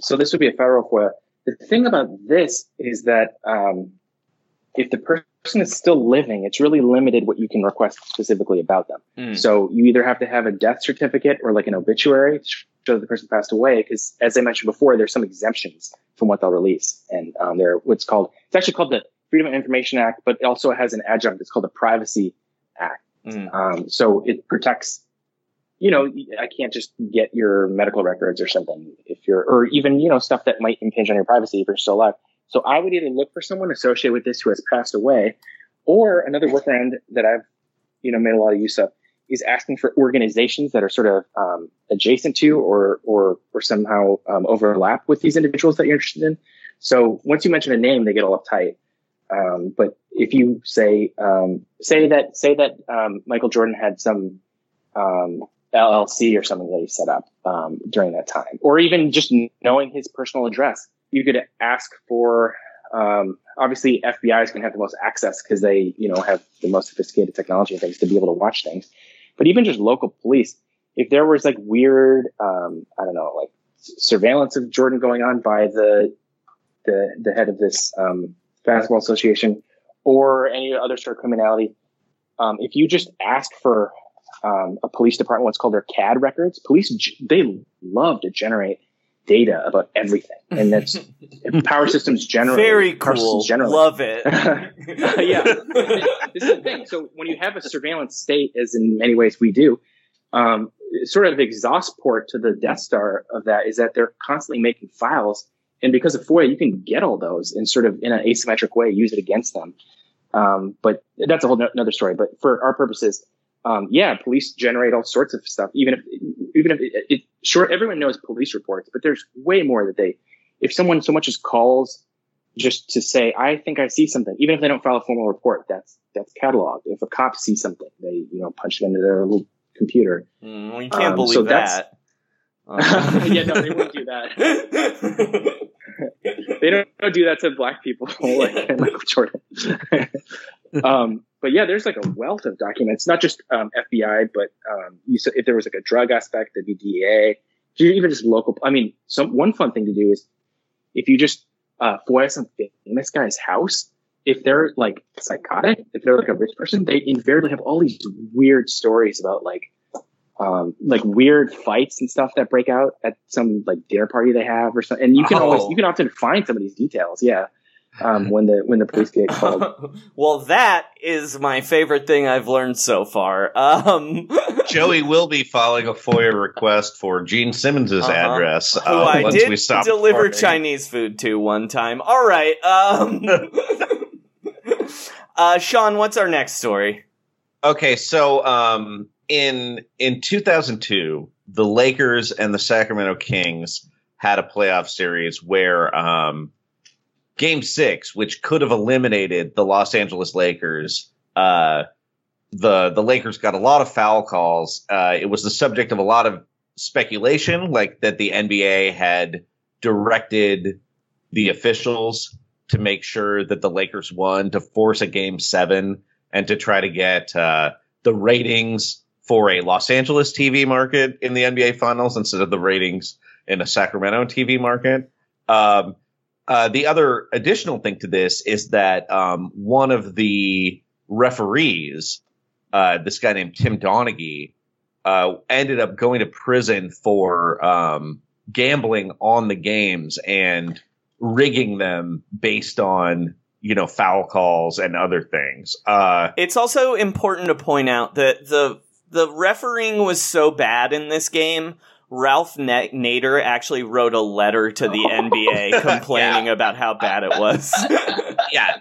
so this would be a federal FOIA. The thing about this is that um, if the person is still living, it's really limited what you can request specifically about them. Mm. So you either have to have a death certificate or like an obituary to show that the person passed away. Because as I mentioned before, there's some exemptions from what they'll release, and um, they're what's called it's actually called the Freedom of Information Act, but it also has an adjunct. It's called the Privacy Act. Mm. Um, so it protects. You know, I can't just get your medical records or something if you're, or even you know stuff that might impinge on your privacy if you're still alive. So I would either look for someone associated with this who has passed away, or another workaround that I've, you know, made a lot of use of is asking for organizations that are sort of um, adjacent to or or or somehow um, overlap with these individuals that you're interested in. So once you mention a name, they get all uptight. Um, but if you say um, say that say that um, Michael Jordan had some um, LLC or something that he set up um, during that time, or even just knowing his personal address, you could ask for. Um, obviously, FBI is going to have the most access because they, you know, have the most sophisticated technology and things to be able to watch things. But even just local police, if there was like weird, um, I don't know, like surveillance of Jordan going on by the the the head of this um, basketball association or any other sort of criminality, um, if you just ask for um, a police department, what's called their CAD records, police they love to generate data about everything, and that's power systems generally. Very power cool. generally. Love it. yeah, this is the thing. So when you have a surveillance state, as in many ways we do, um, sort of exhaust port to the Death Star of that is that they're constantly making files, and because of FOIA, you can get all those and sort of in an asymmetric way use it against them. Um, but that's a whole no- another story. But for our purposes, um, yeah, police generate all sorts of stuff. Even if, even if it, it, sure, everyone knows police reports, but there's way more that they, if someone so much as calls just to say, I think I see something, even if they don't file a formal report, that's, that's cataloged. If a cop sees something, they, you know, punch it into their little computer. Mm, well, you can't Um, believe so that. Uh, yeah, no, they won't do that. they don't, don't do that to black people like Michael Jordan. um, but yeah, there's like a wealth of documents, not just um, FBI, but um, you said if there was like a drug aspect, the DEA, even just local. I mean, some one fun thing to do is if you just uh, FOIA some famous guy's house, if they're like psychotic, if they're like a rich person, they invariably have all these weird stories about like um, like weird fights and stuff that break out at some like dinner party they have or something. And you can always Oh. you can often find some of these details. Yeah. Um, when the when the police get called. well, that is my favorite thing I've learned so far. Um, Joey will be filing a FOIA request for Gene Simmons's Uh-huh. address who uh, I once did we stop deliver recording. Chinese food to one time. All right. Um, uh, Sean, what's our next story? Okay, so um, in in 2002, the Lakers and the Sacramento Kings had a playoff series where um, Game Six, which could have eliminated the Los Angeles Lakers, uh, the the Lakers got a lot of foul calls. Uh, it was the subject of a lot of speculation, like that the NBA had directed the officials to make sure that the Lakers won to force a game seven and to try to get uh, the ratings for a Los Angeles TV market in the NBA Finals instead of the ratings in a Sacramento TV market. Um, uh, the other additional thing to this is that um, one of the referees, uh, this guy named Tim Donaghy, uh, ended up going to prison for um, gambling on the games and rigging them based on you know foul calls and other things. Uh, It's also important to point out that the the refereeing was so bad in this game. Ralph Nader actually wrote a letter to the NBA complaining about how bad it was. yeah.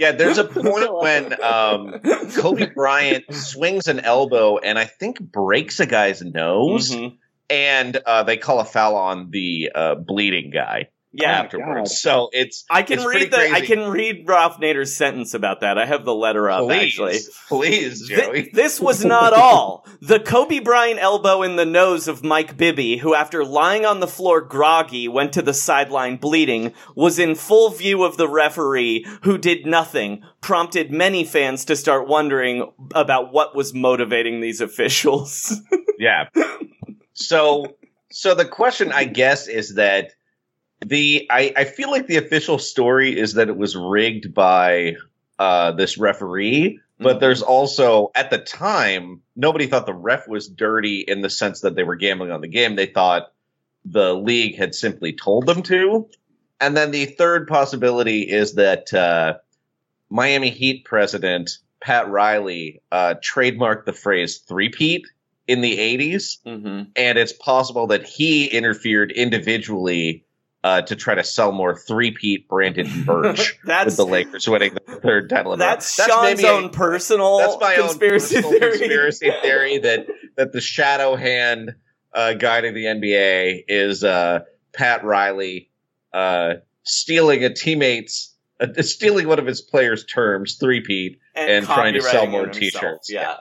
Yeah, there's a point when um, Kobe Bryant swings an elbow and I think breaks a guy's nose, Mhm. and uh, they call a foul on the uh, bleeding guy. Yeah. afterwards. So it's I can it's read the I can read Ralph Nader's sentence about that. I have the letter up Please, actually. please, Joey. this was not all. The Kobe Bryant elbow in the nose of Mike Bibby, who after lying on the floor groggy went to the sideline bleeding, was in full view of the referee, who did nothing, prompted many fans to start wondering about what was motivating these officials. yeah. So so the question I guess is that the I, I feel like the official story is that it was rigged by uh this referee, but there's also at the time nobody thought the ref was dirty in the sense that they were gambling on the game. They thought the league had simply told them to. And then the third possibility is that uh Miami Heat president Pat Riley uh, trademarked the phrase three-peat in the 80s. Mm-hmm. And it's possible that he interfered individually uh, to try to sell more three-peat branded merch That's- with the Lakers winning the third title. row. That's, Sean's maybe a- own personal that's my conspiracy own personal theory. conspiracy theory that that the shadow hand uh, to the NBA is uh, Pat Riley uh, stealing a teammate's uh, stealing one of his players' terms, three-peat, and, trying to sell more T-shirts. Yeah.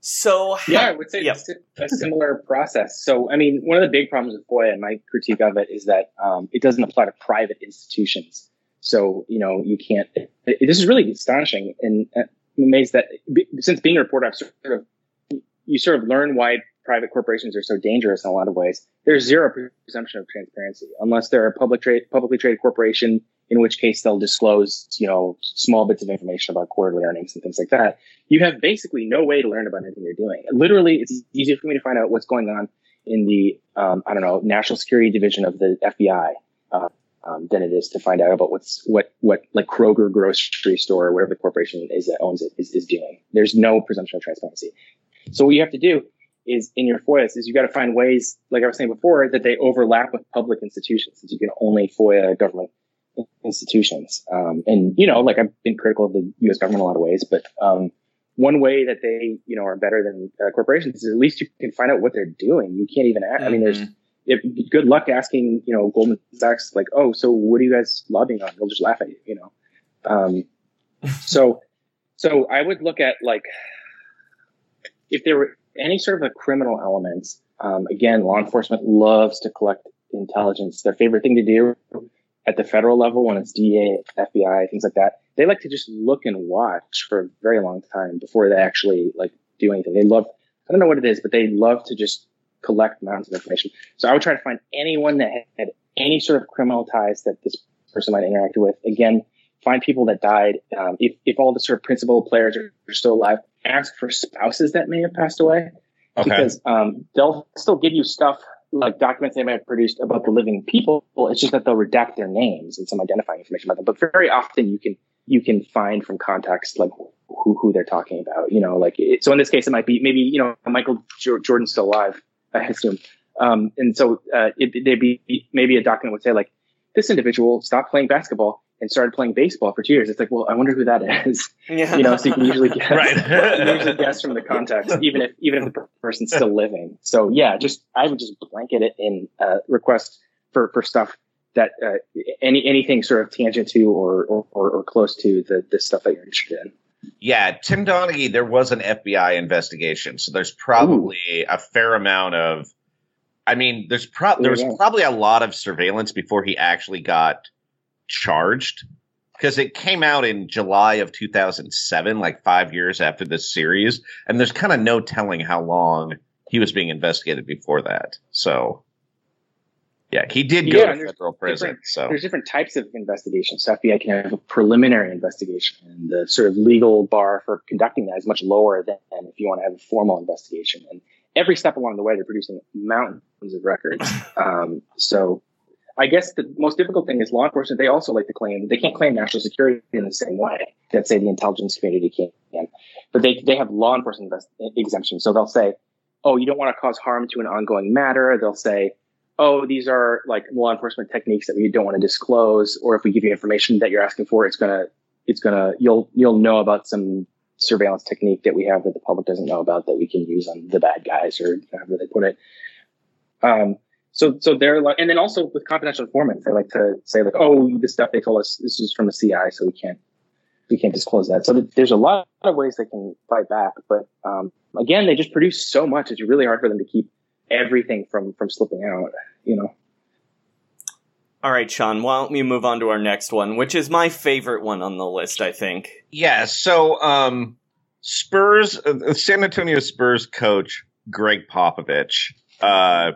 So yeah, I would say yeah. a similar process. So, I mean, one of the big problems with FOIA and my critique of it is that um, it doesn't apply to private institutions. So, you know, you can't. It, it- this is really astonishing, and uh, I'm amazed that since being a reporter, I've sort of you sort of learn why private corporations are so dangerous in a lot of ways. There's zero presumption of transparency unless they're a public trade, publicly traded corporation, in which case they'll disclose, you know, small bits of information about quarterly earnings and things like that. You have basically no way to learn about anything they're doing. Literally, it's easier for me to find out what's going on in the, um, I don't know, national security division of the FBI. Uh, um, than it is to find out about what's what what like Kroger grocery store or whatever the corporation is that owns it is, is doing. There's no presumption of transparency. So what you have to do is in your FOIAs is you got to find ways, like I was saying before, that they overlap with public institutions. Since you can only FOIA government institutions. Um, and you know, like I've been critical of the U.S. government in a lot of ways, but um, one way that they you know are better than uh, corporations is at least you can find out what they're doing. You can't even. Ask, I mean, there's. If, good luck asking, you know, Goldman Sachs, like, oh, so what are you guys lobbying on? They'll just laugh at you, you know. Um, so, so I would look at like if there were any sort of a criminal elements. Um, again, law enforcement loves to collect intelligence. Their favorite thing to do at the federal level when it's DEA, FBI, things like that. They like to just look and watch for a very long time before they actually like do anything. They love, I don't know what it is, but they love to just collect mountains of information. So I would try to find anyone that had any sort of criminal ties that this person might interact with. Again, find people that died. Um, if, if all the sort of principal players are, are, still alive, ask for spouses that may have passed away. Okay. Because um, they'll still give you stuff like documents they might have produced about the living people. It's just that they'll redact their names and some identifying information about them. But very often you can you can find from context like who who they're talking about. You know, like it, so in this case it might be maybe you know Michael Jordan's still alive, I assume. Um, and so uh, it, would be maybe a document would say like this individual stopped playing basketball and started playing baseball for two years. It's like, well, I wonder who that is. Yeah. You know, so you can usually guess, right. usually guess from the context, even if even if the person's still living. So yeah, just I would just blanket it in uh, request for for stuff that uh, any anything sort of tangent to or or, or close to the the stuff that you're interested in. Yeah, Tim Donaghy, there was an FBI investigation, so there's probably Ooh. a fair amount of. I mean, there's pro- there was yeah. probably a lot of surveillance before he actually got charged because it came out in July of 2007, like five years after this series, and there's kind of no telling how long he was being investigated before that. So, yeah, he did go yeah, to federal prison. So there's different types of investigations. So FBI can have a preliminary investigation, and the sort of legal bar for conducting that is much lower than if you want to have a formal investigation. And every step along the way, they're producing mountains of records. Um, so I guess the most difficult thing is law enforcement. They also like to claim they can't claim national security in the same way that say the intelligence community can, but they they have law enforcement invest- exemptions. So they'll say, oh, you don't want to cause harm to an ongoing matter. They'll say, oh, these are like law enforcement techniques that we don't want to disclose, or if we give you information that you're asking for, it's gonna it's gonna you'll you'll know about some surveillance technique that we have that the public doesn't know about that we can use on the bad guys or however they put it. Um, so so they're like, and then also with confidential informants, they like to say like, oh, the stuff they told us this is from the CI, so we can't we can't disclose that. So there's a lot of ways they can fight back, but um, again, they just produce so much; it's really hard for them to keep everything from from slipping out. You know. All right, Sean, why don't we move on to our next one, which is my favorite one on the list, I think. Yeah, so um, Spurs, uh, San Antonio Spurs coach Gregg Popovich uh,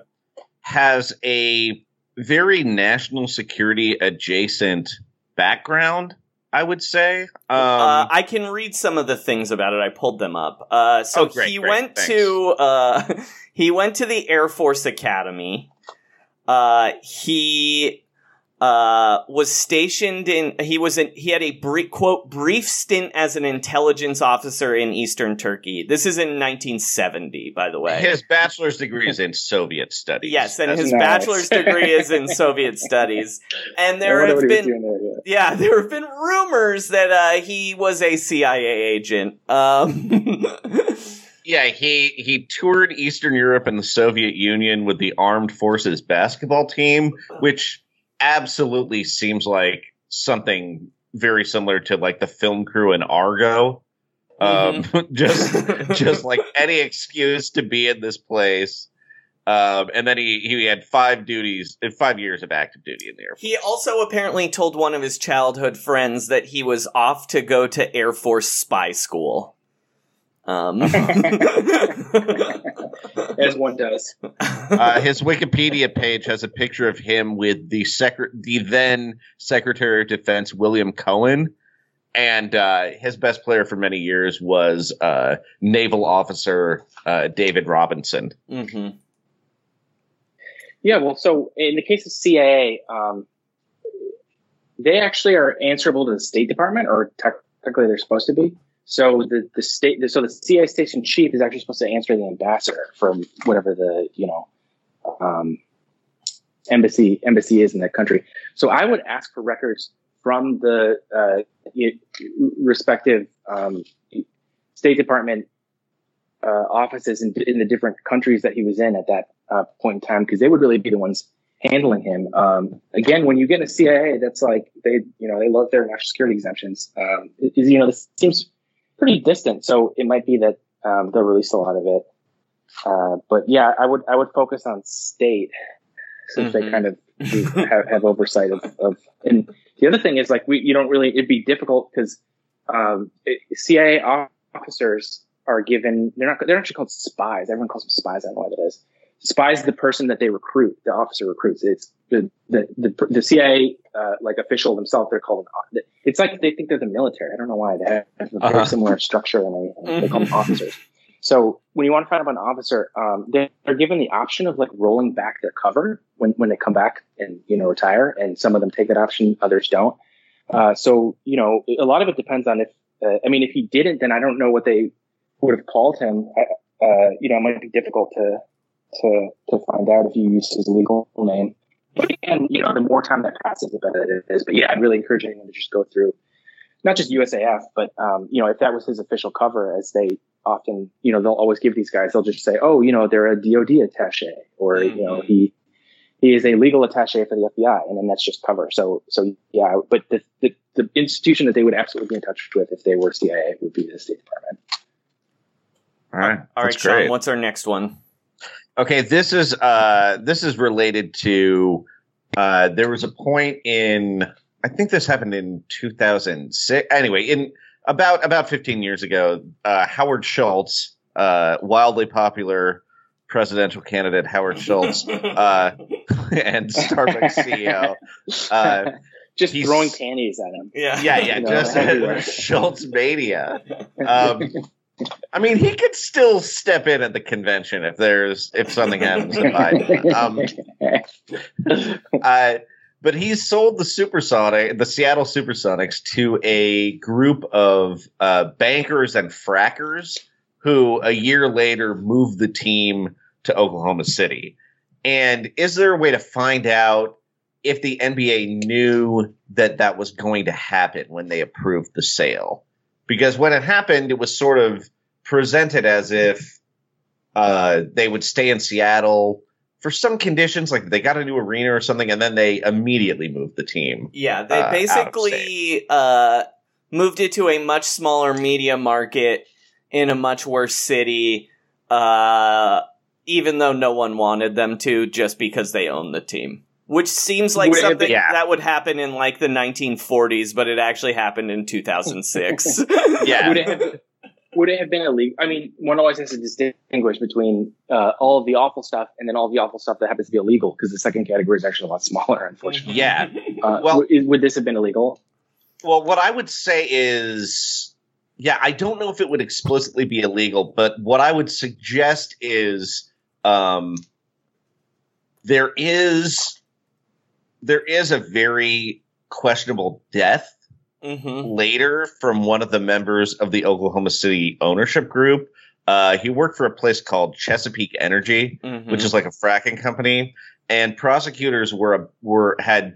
has a very national security adjacent background. I would say. Um, uh, I can read some of the things about it. I pulled them up. Uh, so oh, great, he great, went thanks. to uh, he went to the Air Force Academy. Uh, he uh, was stationed in he was in, he had a brief, quote brief stint as an intelligence officer in eastern Turkey. This is in 1970, by the way. His bachelor's degree is in Soviet studies. Yes, and That's his nice. bachelor's degree is in Soviet studies. And there have been there, yeah. yeah. there have been rumors that uh, he was a CIA agent. Um, Yeah, he he toured Eastern Europe and the Soviet Union with the Armed Forces basketball team, which absolutely seems like something very similar to like the film crew in Argo. Um, mm-hmm. just just like any excuse to be in this place. Um, and then he he had five duties, five years of active duty in the Air Force. He also apparently told one of his childhood friends that he was off to go to Air Force spy school. Um. As one does. Uh, his Wikipedia page has a picture of him with the secret, the then Secretary of Defense William Cohen, and uh, his best player for many years was uh, naval officer uh, David Robinson. Mm-hmm. Yeah, well, so in the case of CIA, um, they actually are answerable to the State Department, or technically they're supposed to be. So the the state, so the CIA station chief is actually supposed to answer the ambassador from whatever the you know, um, embassy embassy is in that country. So I would ask for records from the uh, respective um, State Department uh, offices in, in the different countries that he was in at that uh, point in time, because they would really be the ones handling him. Um, again, when you get a CIA, that's like they, you know, they love their national security exemptions. Um, you know, this seems pretty distant, so it might be that um, they'll release a lot of it. Uh, but yeah, I would I would focus on state since they Mhm. kind of have, have oversight of, of. And the other thing is like we you don't really it'd be difficult because um, it- CIA officers are given they're not they're actually called spies. Everyone calls them spies. I don't know what it is. Spies the person that they recruit. The officer recruits. It's the the the, the CIA uh, like official themselves. They're called. An, it's like they think they're the military. I don't know why they have a very Uh-huh. similar structure and everything. They call them officers. So when you want to find out about an officer, um, they're, they're given the option of like rolling back their cover when, when they come back and, you know, retire. And some of them take that option, others don't. Uh, so, you know, a lot of it depends on if, uh, I mean, if he didn't, then I don't know what they would have called him. I- Uh, you know, it might be difficult to, to, to find out if you used his legal name. But again, you know, the more time that passes, the better it is. But yeah, I'd really encourage anyone to just go through not just USAF, but um, you know, if that was his official cover, as they often, you know, they'll always give these guys, they'll just say, oh, you know, they're a DoD attaché, or you know, he he is a legal attaché for the FBI, and then that's just cover. So, so yeah, but the the, the institution that they would absolutely be in touch with if they were CIA would be the State Department. All right. All right, That's Sean, great. what's our next one? Okay, this is uh this is related to uh there was a point in I think this happened in 2006 anyway in about about 15 years ago uh Howard Schultz uh wildly popular presidential candidate Howard Schultz uh and Starbucks CEO uh Just he's- throwing panties at him. Yeah, yeah yeah You know, just everywhere. Schultz mania um I mean, he could still step in at the convention if there's if something happens to Biden. Um, uh, but he's sold the Supersonic, the Seattle Supersonics, to a group of uh, bankers and frackers who a year later moved the team to Oklahoma City. And is there a way to find out if the NBA knew that that was going to happen when they approved the sale? Because when it happened, it was sort of presented as if uh, they would stay in Seattle for some conditions, like they got a new arena or something, and then they immediately moved the team. Yeah, they uh, basically uh, moved it to a much smaller media market in a much worse city, uh, even though no one wanted them to, just because they own the team. Which seems like Would something been- Yeah. that would happen in like the 1940s, but it actually happened in 2006. Yeah. would it have would it have been illegal? I mean, one always has to distinguish between uh, all of the awful stuff and then all of the awful stuff that happens to be illegal because the second category is actually a lot smaller, unfortunately. Yeah. Uh, Well- w- would this have been illegal? Well, what I would say is, yeah, I don't know if it would explicitly be illegal, but what I would suggest is, um, there is, there is a very questionable death hmm later from one of the members of the Oklahoma City ownership group. Uh, he worked for a place called Chesapeake Energy, hmm which is like a fracking company, and prosecutors were were had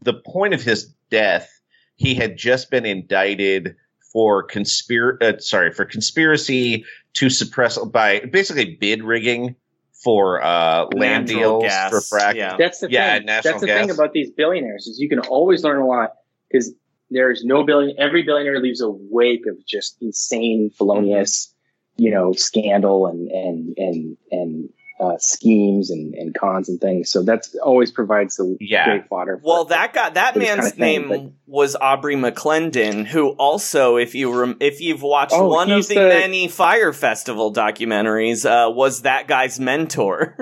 the point of his death. He had just been indicted for conspir uh, sorry for conspiracy to suppress by basically bid rigging for uh, land Natural deals gas, for fracking. yeah. That's the Yeah, thing. natural That's the gas. thing about these billionaires is you can always learn a lot because there's no billion. Every billionaire leaves a wake of just insane, felonious, you know, scandal and and and and uh, schemes and, and cons and things. So that's always provides the Yeah. great fodder. for- Well, that guy, that man's kind of thing, name was Aubrey McClendon, who also, if you rem- if you've watched Oh, one of the, the- many Fire Festival documentaries, uh, was that guy's mentor.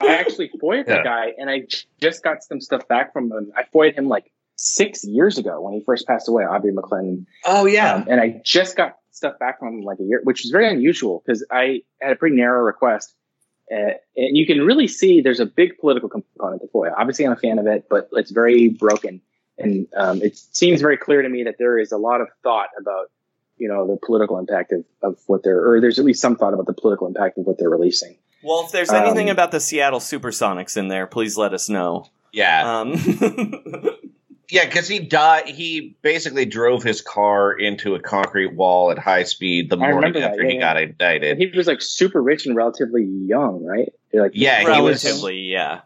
I actually foiled Yeah. the guy, and I just got some stuff back from him. I foiled him like six years ago when he first passed away, Aubrey McClendon. Oh Um, and I just got stuff back from him like a year, which is very unusual because I had a pretty narrow request. Uh, and you can really see there's a big political component to FOIA. Obviously, I'm a fan of it, but it's very broken. And um, it seems very clear to me that there is a lot of thought about, you know, the political impact of, of what they're, or there's at least some thought about the political impact of what they're releasing. Well, if there's anything Um, about the Seattle Supersonics in there, please let us know. Yeah. Um, Yeah, because he died. He basically drove his car into a concrete wall at high speed the morning remember that, after yeah, he yeah. got indicted. he was like super rich and relatively young, right? Like Yeah, he was- relatively, yeah.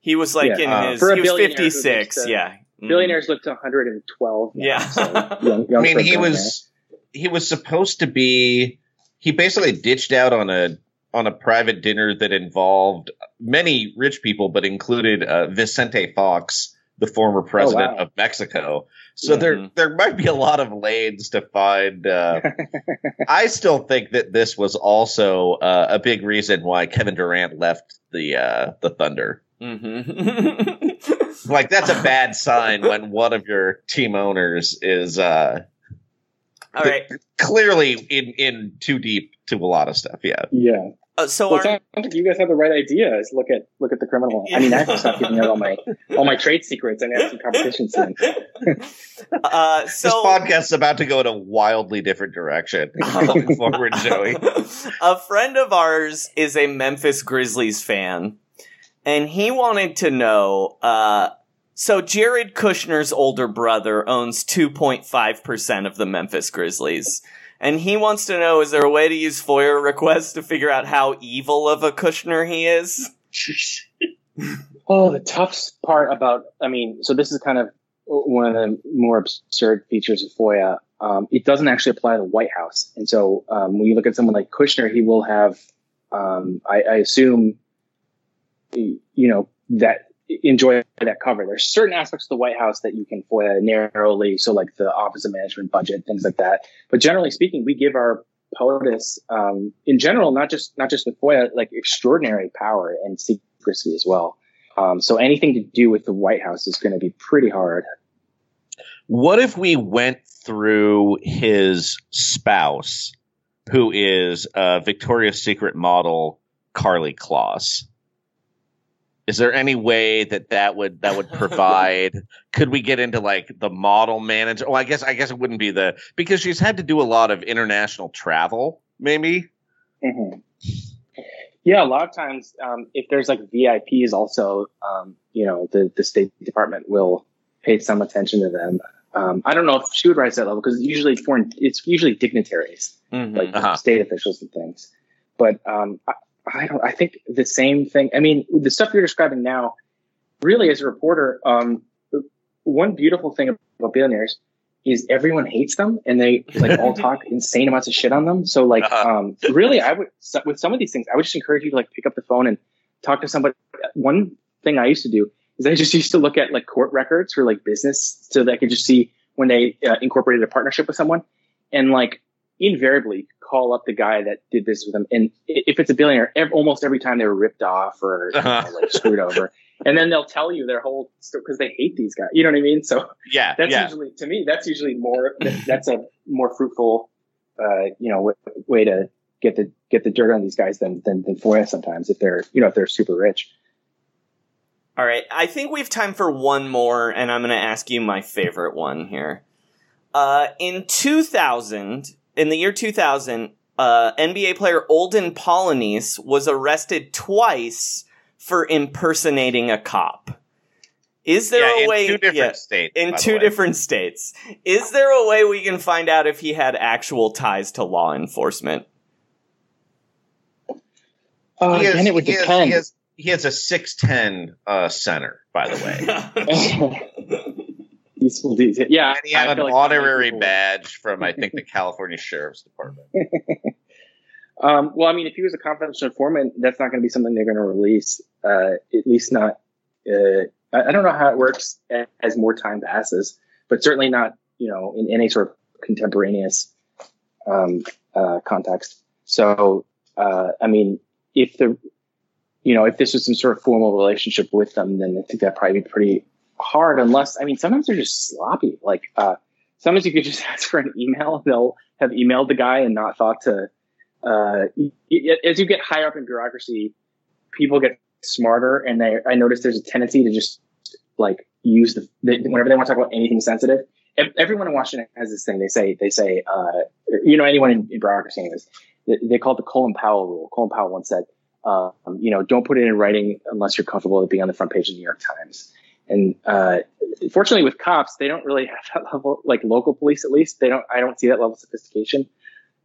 He was like Yeah, in uh, his for a he was 56, to- yeah. Mm. billionaires live to 112. Yeah. so young, young I mean, he billionaire. was he was supposed to be. He basically ditched out on a on a private dinner that involved many rich people, but included uh, Vicente Fox, the former president wow. of Mexico. So there Mhm. there might be a lot of lanes to find. Uh, I still think that this was also uh, a big reason why Kevin Durant left the uh, the Thunder. Mhm. Like that's a bad sign when one of your team owners is uh, All right. clearly in in too deep to a lot of stuff. Yeah. Yeah. Uh, so Well, our, it sounds like you guys have the right idea. Is look at look at the criminal. I mean, I have to stop giving out all my all my trade secrets. I have some competition soon. uh, This so podcast is about to go in a wildly different direction. Going forward, Joey. a friend of ours is a Memphis Grizzlies fan, and he wanted to know. Uh, so Jared Kushner's older brother owns 2.5% of the Memphis Grizzlies. And he wants to know, is there a way to use FOIA requests to figure out how evil of a Kushner he is? Oh, the tough part about, I mean, so this is kind of one of the more absurd features of FOIA. Um, it doesn't actually apply to the White House. And so um, when you look at someone like Kushner, he will have, um, I, I assume, you know, that enjoy that cover. There's certain aspects of the White House that you can FOIA narrowly. So like the Office of Management budget, things like that. But generally speaking, we give our POTUS, um, in general, not just, not just with FOIA, like extraordinary power and secrecy as well. Um, so anything to do with the White House is going to be pretty hard. What if we went through his spouse, who is a Victoria's Secret model, Karlie Kloss? Is there any way that that would that would provide? could we get into like the model manager? Oh, I guess I guess it wouldn't be the because she's had to do a lot of international travel. Maybe. Mhm. Yeah, a lot of times, um, if there's like VIPs, also, um, you know, the the State Department will pay some attention to them. Um, I don't know if she would rise to that level because usually foreign, it's usually dignitaries Mhm. like Uh-huh. state officials and things. But um, I, don't. I think the same thing. I mean, the stuff you're describing now, really, as a reporter, um, one beautiful thing about billionaires is everyone hates them and they like all talk insane amounts of shit on them. So like, Uh-huh. um, really, I would so- with some of these things, I would just encourage you to like pick up the phone and talk to somebody. One thing I used to do is I just used to look at like court records for like business so that I could just see when they uh, incorporated a partnership with someone and like invariably call up the guy that did this with them. And if it's a billionaire, ev- almost every time they were ripped off or you know, like screwed over. And then they'll tell you their whole story because they hate these guys. You know what I mean? So Yeah. that's yeah. usually to me that's usually more that's a more fruitful uh, you know w- way to get the get the dirt on these guys than than, than FOIA sometimes if they're you know if they're super rich. All right, I think we have time for one more, and I'm going to ask you my favorite one here. Uh, in 2000, in the year 2000, uh, NBA player Olden Polynice was arrested twice for impersonating a cop. Is there Yeah, a in way? two different yeah, states, In two way. different states. Is there a way we can find out if he had actual ties to law enforcement? Uh, He is- it would he is- he has he has a six ten uh, center, by the way. Useful detail. Yeah, And he had I an like honorary badge from I think the California Sheriff's Department. Um, well, I mean, if he was a confidential informant, that's not going to be something they're going to release. Uh, at least not. Uh, I, I don't know how it works a- as more time passes, but certainly not, you know, in any sort of contemporaneous um, uh, context. So, uh, I mean, if the, you know, if this was some sort of formal relationship with them, then I think that'd probably be pretty hard. Unless, I mean, sometimes they're just sloppy. Like, uh, sometimes you could just ask for an email. They'll have emailed the guy and not thought to uh, as you get higher up in bureaucracy, people get smarter, and they. I notice there's a tendency to just like use the whenever they want to talk about anything sensitive. ev- Everyone in Washington has this thing. They say they say uh, you know anyone in, in bureaucracy is They, they call it the Colin Powell rule. Colin Powell once said, Um, you know, don't put it in writing unless you're comfortable with being on the front page of the New York Times. And uh, fortunately, with cops, they don't really have that level. Like local police, at least, they don't. I don't see that level of sophistication.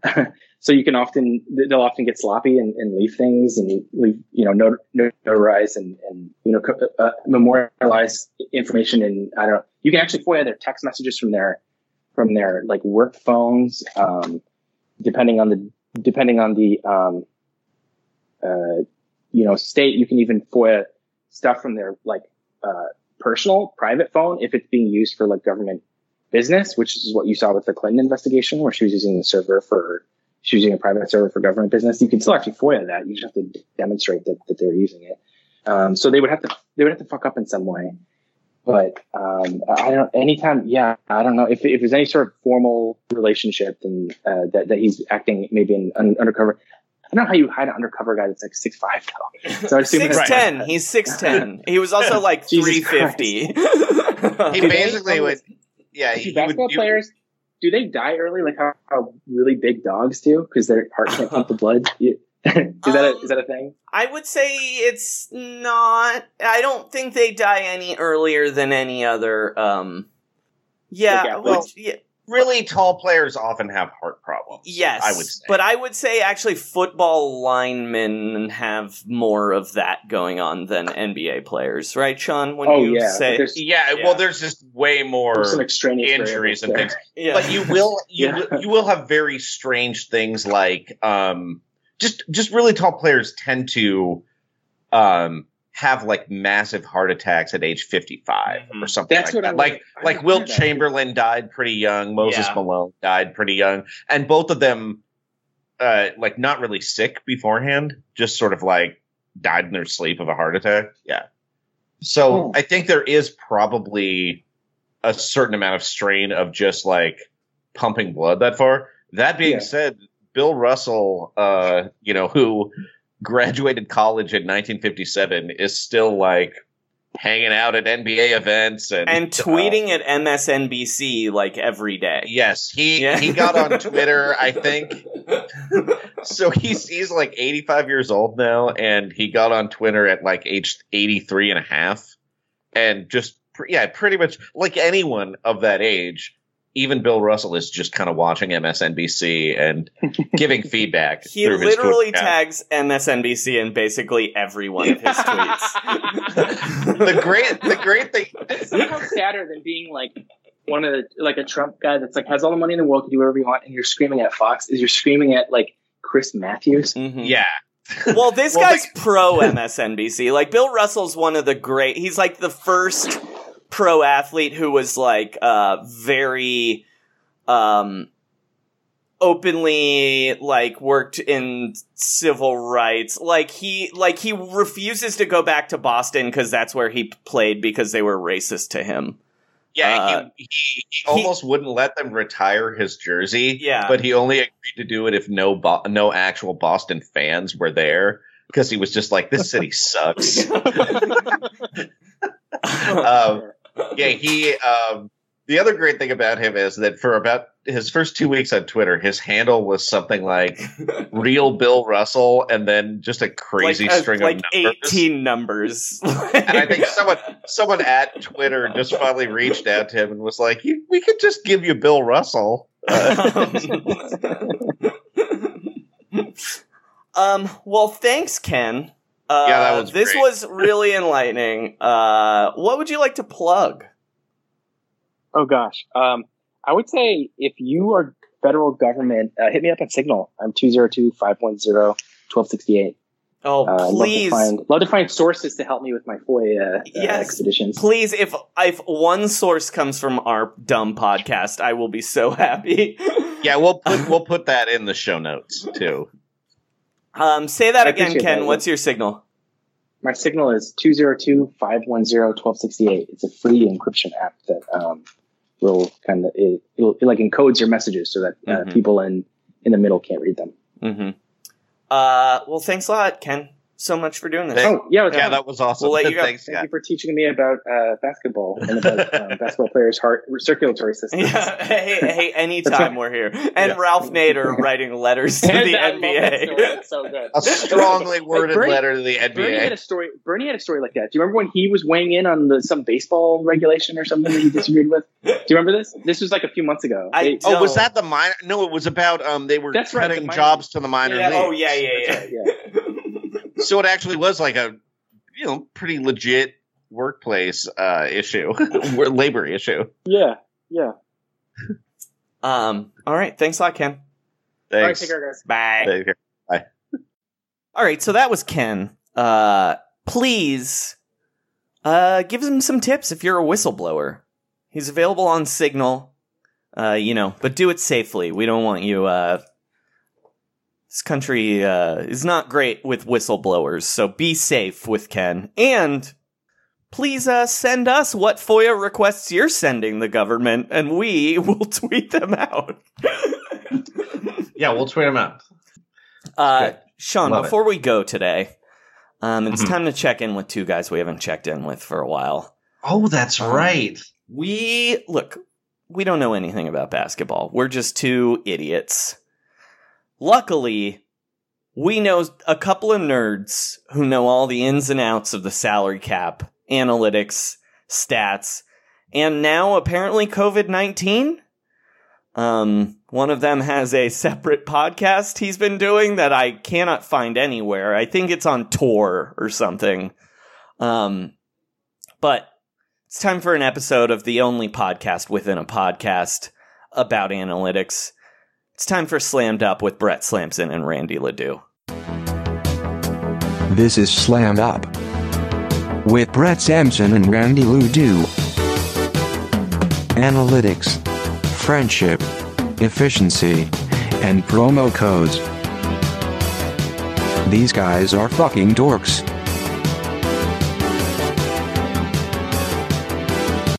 so you can often they'll often get sloppy and, and leave things and leave you know not, notarize and, and you know uh, memorialize information and I don't know. You can actually FOIA their text messages from their from their like work phones, um, depending on the depending on the um, uh, you know state. You can even FOIA stuff from their like uh, personal private phone if it's being used for like government business, which is what you saw with the Clinton investigation, where she was using the server for she was using a private server for government business. You can still actually FOIA that. You just have to demonstrate that, that they're using it. Um, so they would have to they would have to fuck up in some way. But um, I don't. Anytime, yeah, I don't know if if there's any sort of formal relationship, then uh, that that he's acting maybe in un- undercover. I don't know how you hide an undercover guy that's like six five though. So I assume six ten. He's six ten. He was also like three fifty. he basically would. Yeah, he, basketball would, players do they die early like how, how really big dogs do because their heart can't pump the blood? is that a, is that a thing? I would say it's not. I don't think they die any earlier than any other. Um, yeah, yeah well, yeah really tall players often have heart problems. Yes, I would say. But I would say actually football linemen have more of that going on than NBA players, right, Sean? When oh, you yeah. say yeah, yeah, well, there's just way more some extraneous injuries and things. Yeah. But you will you yeah. you will have very strange things like um just just really tall players tend to um have like massive heart attacks at age 55 mm-hmm. or something That's like that. like like Wilt Chamberlain died pretty young, Moses yeah. Malone died pretty young, and both of them uh like not really sick beforehand, just sort of like died in their sleep of a heart attack. Yeah. So oh. I think there is probably a certain amount of strain of just like pumping blood that far. That being yeah. said, Bill Russell, uh, you know, who graduated college in 1957 is still like hanging out at NBA events and and tweeting uh, at MSNBC like every day. Yes, he yeah. he got on Twitter, I think. so he's he's like 85 years old now and he got on Twitter at like age 83 and a half and just yeah, pretty much like anyone of that age even Bill Russell is just kind of watching MSNBC and giving feedback. he literally tags MSNBC in basically every one of his tweets. the great, the great thing. It's no sadder than being like one of the like a Trump guy that's like has all the money in the world to do whatever you want, and you're screaming at Fox. Is you're screaming at like Chris Matthews? Mm-hmm. Yeah. well, this well, guy's pro MSNBC. Like Bill Russell's one of the great. He's like the first pro athlete who was like uh very um openly like worked in civil rights. Like he like he refuses to go back to boston because that's where he played because they were racist to him. Yeah uh, he, he, he, almost wouldn't let them retire his jersey yeah. but he only agreed to do it if no Bo- no actual boston fans were there because he was just like this city sucks. Um, yeah, he. Um, the other great thing about him is that for about his first two weeks on Twitter, his handle was something like "real Bill Russell" and then just a crazy like, string like of numbers. eighteen numbers. and I think someone someone at Twitter just finally reached out to him and was like, "We could just give you Bill Russell." Uh, um. Well, thanks, Ken. Uh, yeah, that was this great. was really enlightening. Uh, what would you like to plug? Oh gosh, um, I would say if you are federal government, uh, hit me up at Signal. I'm 202-510-1268. Oh, uh, please! Love to, find, love to, find, sources to help me with my FOIA uh, yes, expeditions. Please, if if one source comes from our dumb podcast, I will be so happy. yeah, we'll put we'll put that in the show notes too. Um, say that I again, Ken. That. What's your signal? My signal is 202-510-1268. It's a free encryption app that um, will kind of it, it, like encodes your messages so that uh, mm-hmm. people in in the middle can't read them. Mm-hmm. Uh, well, thanks a lot, Ken. So much for doing this. Oh, yeah, it yeah, that was awesome. We'll let you go. Thanks, Thank Scott. you for teaching me about uh, basketball and about um, basketball players' heart circulatory system. Yeah, hey, hey, anytime we're here. And Ralph Nader writing letters to the I story. NBA. That's so good. A strongly Like, worded Bernie- letter to the NBA. Bernie had NBA. a story. Bernie had a story like that. Do you remember when he was weighing in on the, some baseball regulation or something that he disagreed with? Do you remember this? This was like a few months ago. I They- Oh, was that the minor? No, it was about um they were That's right, cutting the minor- jobs to the minor Yeah, leagues. oh, yeah, yeah, yeah. That's right, yeah. So it actually was like a you know pretty legit workplace uh issue, labor issue. Yeah, yeah. Um, all right. Thanks a lot, Ken. All right, Thanks. take care, guys. Bye. Take care. Bye. All right, so that was Ken. Uh, please, uh, give him some tips if you're a whistleblower. He's available on Signal. Uh, you know, but do it safely. We don't want you. Uh, this country uh, is not great with whistleblowers, so be safe with Ken. And please uh, send us what FOIA requests you're sending the government, and we will tweet them out. Yeah, we'll tweet them out. Uh, Sean, Love it. before we go today, um, it's Mhm. time to check in with two guys we haven't checked in with for a while. Oh, that's Um, right. We look, we don't know anything about basketball. We're just two idiots. Luckily, we know a couple of nerds who know all the ins and outs of the salary cap, analytics, stats, and now apparently COVID 19. Um, one of them has a separate podcast he's been doing that I cannot find anywhere. I think it's on tour or something. Um, but it's time for an episode of the only podcast within a podcast about analytics. It's time for Slammed Up with Brett Slamson and Randy Ledoux. This is Slammed Up with Brett Slamson and Randy Ledoux. Analytics, friendship, efficiency, and promo codes. These guys are fucking dorks.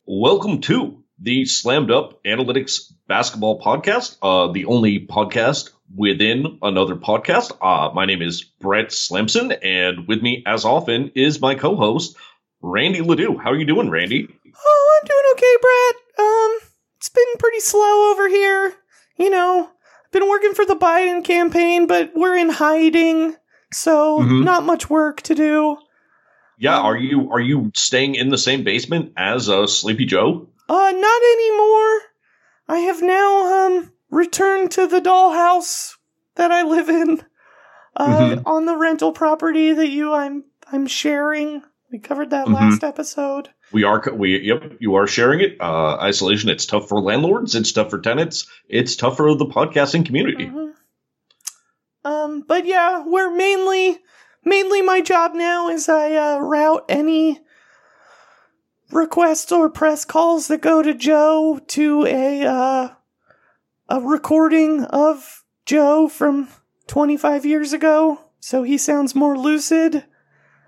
Welcome to the Slammed Up Analytics Basketball Podcast, uh, the only podcast within another podcast. Uh, my name is Brett Slamson, and with me, as often, is my co-host Randy Ledoux. How are you doing, Randy? Oh, I'm doing okay, Brett. Um, it's been pretty slow over here. You know, I've been working for the Biden campaign, but we're in hiding, so Mhm. not much work to do. Yeah, are you are you staying in the same basement as uh, Sleepy Joe? Uh, not anymore. I have now um returned to the dollhouse that I live in. Uh, Mhm. on the rental property that you I'm I'm sharing. We covered that Mhm. last episode. We are we yep you are sharing it. Uh, isolation. It's tough for landlords. It's tough for tenants. It's tough for the podcasting community. Mhm. Um, but yeah, we're mainly mainly my job now is I uh, route any requests or press calls that go to Joe to a uh, a recording of Joe from 25 years ago, so he sounds more lucid.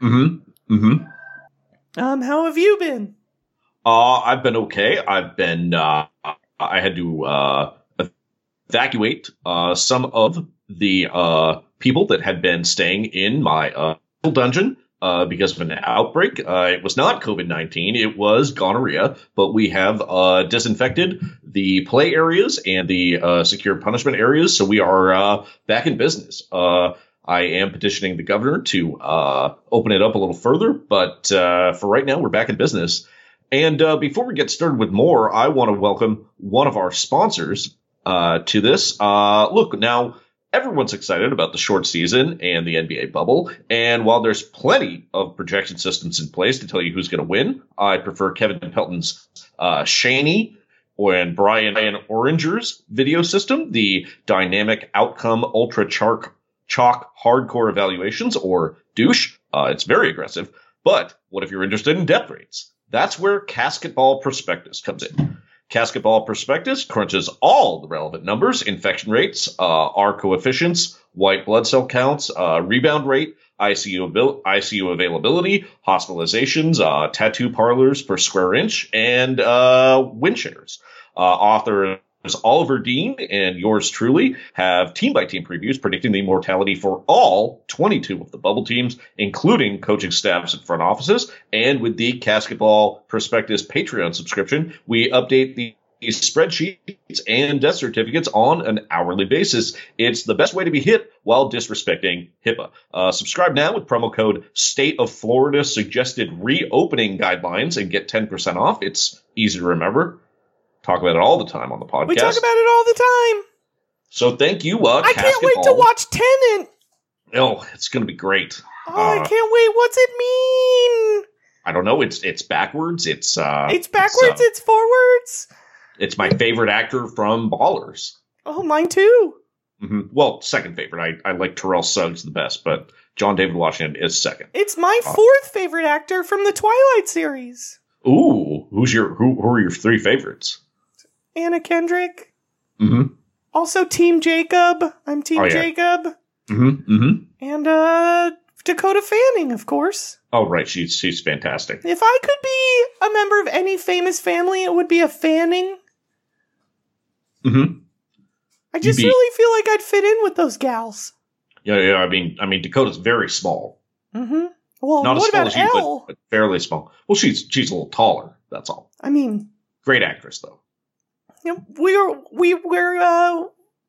Mm-hmm. Mm-hmm. Um, how have you been? Uh, I've been okay. I've been, uh, I had to, uh, evacuate, uh, some of the, uh, people that had been staying in my, uh, dungeon, uh, because of an outbreak. Uh, it was not COVID-19. It was gonorrhea, but we have, uh, disinfected the play areas and the, uh, secure punishment areas. So we are, uh, back in business. Uh, I am petitioning the governor to, open it up a little further, but, for right now, we're back in business. And before we get started with more, I want to welcome one of our sponsors to this. Look, now everyone's excited about the short season and the NBA bubble. And while there's plenty of projection systems in place to tell you who's going to win, I prefer Kevin Pelton's uh, Shaney and Brian Oranger's video system, the dynamic outcome ultra chalk, chalk hardcore evaluations, or douche. Uh, it's very aggressive. But what if you're interested in depth rates? That's where Casketball Prospectus comes in. Casketball Prospectus crunches all the relevant numbers, infection rates, uh, R coefficients, white blood cell counts, uh, rebound rate, ICU, abil- ICU availability, hospitalizations, uh, tattoo parlors per square inch, and uh, win shares. Uh, author Oliver Dean and yours truly have team by team previews predicting the mortality for all 22 of the bubble teams, including coaching staffs and front offices. And with the Casketball Prospectus Patreon subscription, we update the spreadsheets and death certificates on an hourly basis. It's the best way to be hit while disrespecting HIPAA. Uh, subscribe now with promo code State of Florida suggested reopening guidelines and get 10% off. It's easy to remember. Talk about it all the time on the podcast. We talk about it all the time. So thank you, uh, I can't wait to watch Tenet. Oh, it's going to be great. Oh, I can't wait. What's it mean? I don't know. It's it's backwards. It's uh, It's backwards, it's forwards. it's my favorite actor from Ballers. Oh, mine too. hmm Well, second favorite. I, I like Terrell Suggs the best, but John David Washington is second. It's my Uh, fourth favorite actor from the Twilight series. Ooh, who's your who, who are your three favorites? Anna Kendrick. Mm-hmm. Also Team Jacob. I'm Team Oh, yeah. Jacob. Mm-hmm. Mm-hmm. And uh Dakota Fanning, of course. Oh, right. She's she's fantastic. If I could be a member of any famous family, it would be a Fanning. Mm-hmm. I just be- really feel like I'd fit in with those gals. Yeah, yeah. I mean, I mean, Dakota's very small. Mm-hmm. Well, Not what as small as you, but, but fairly small. Well, she's she's a little taller. That's all. I mean, Great actress, though. You know, we're we we're uh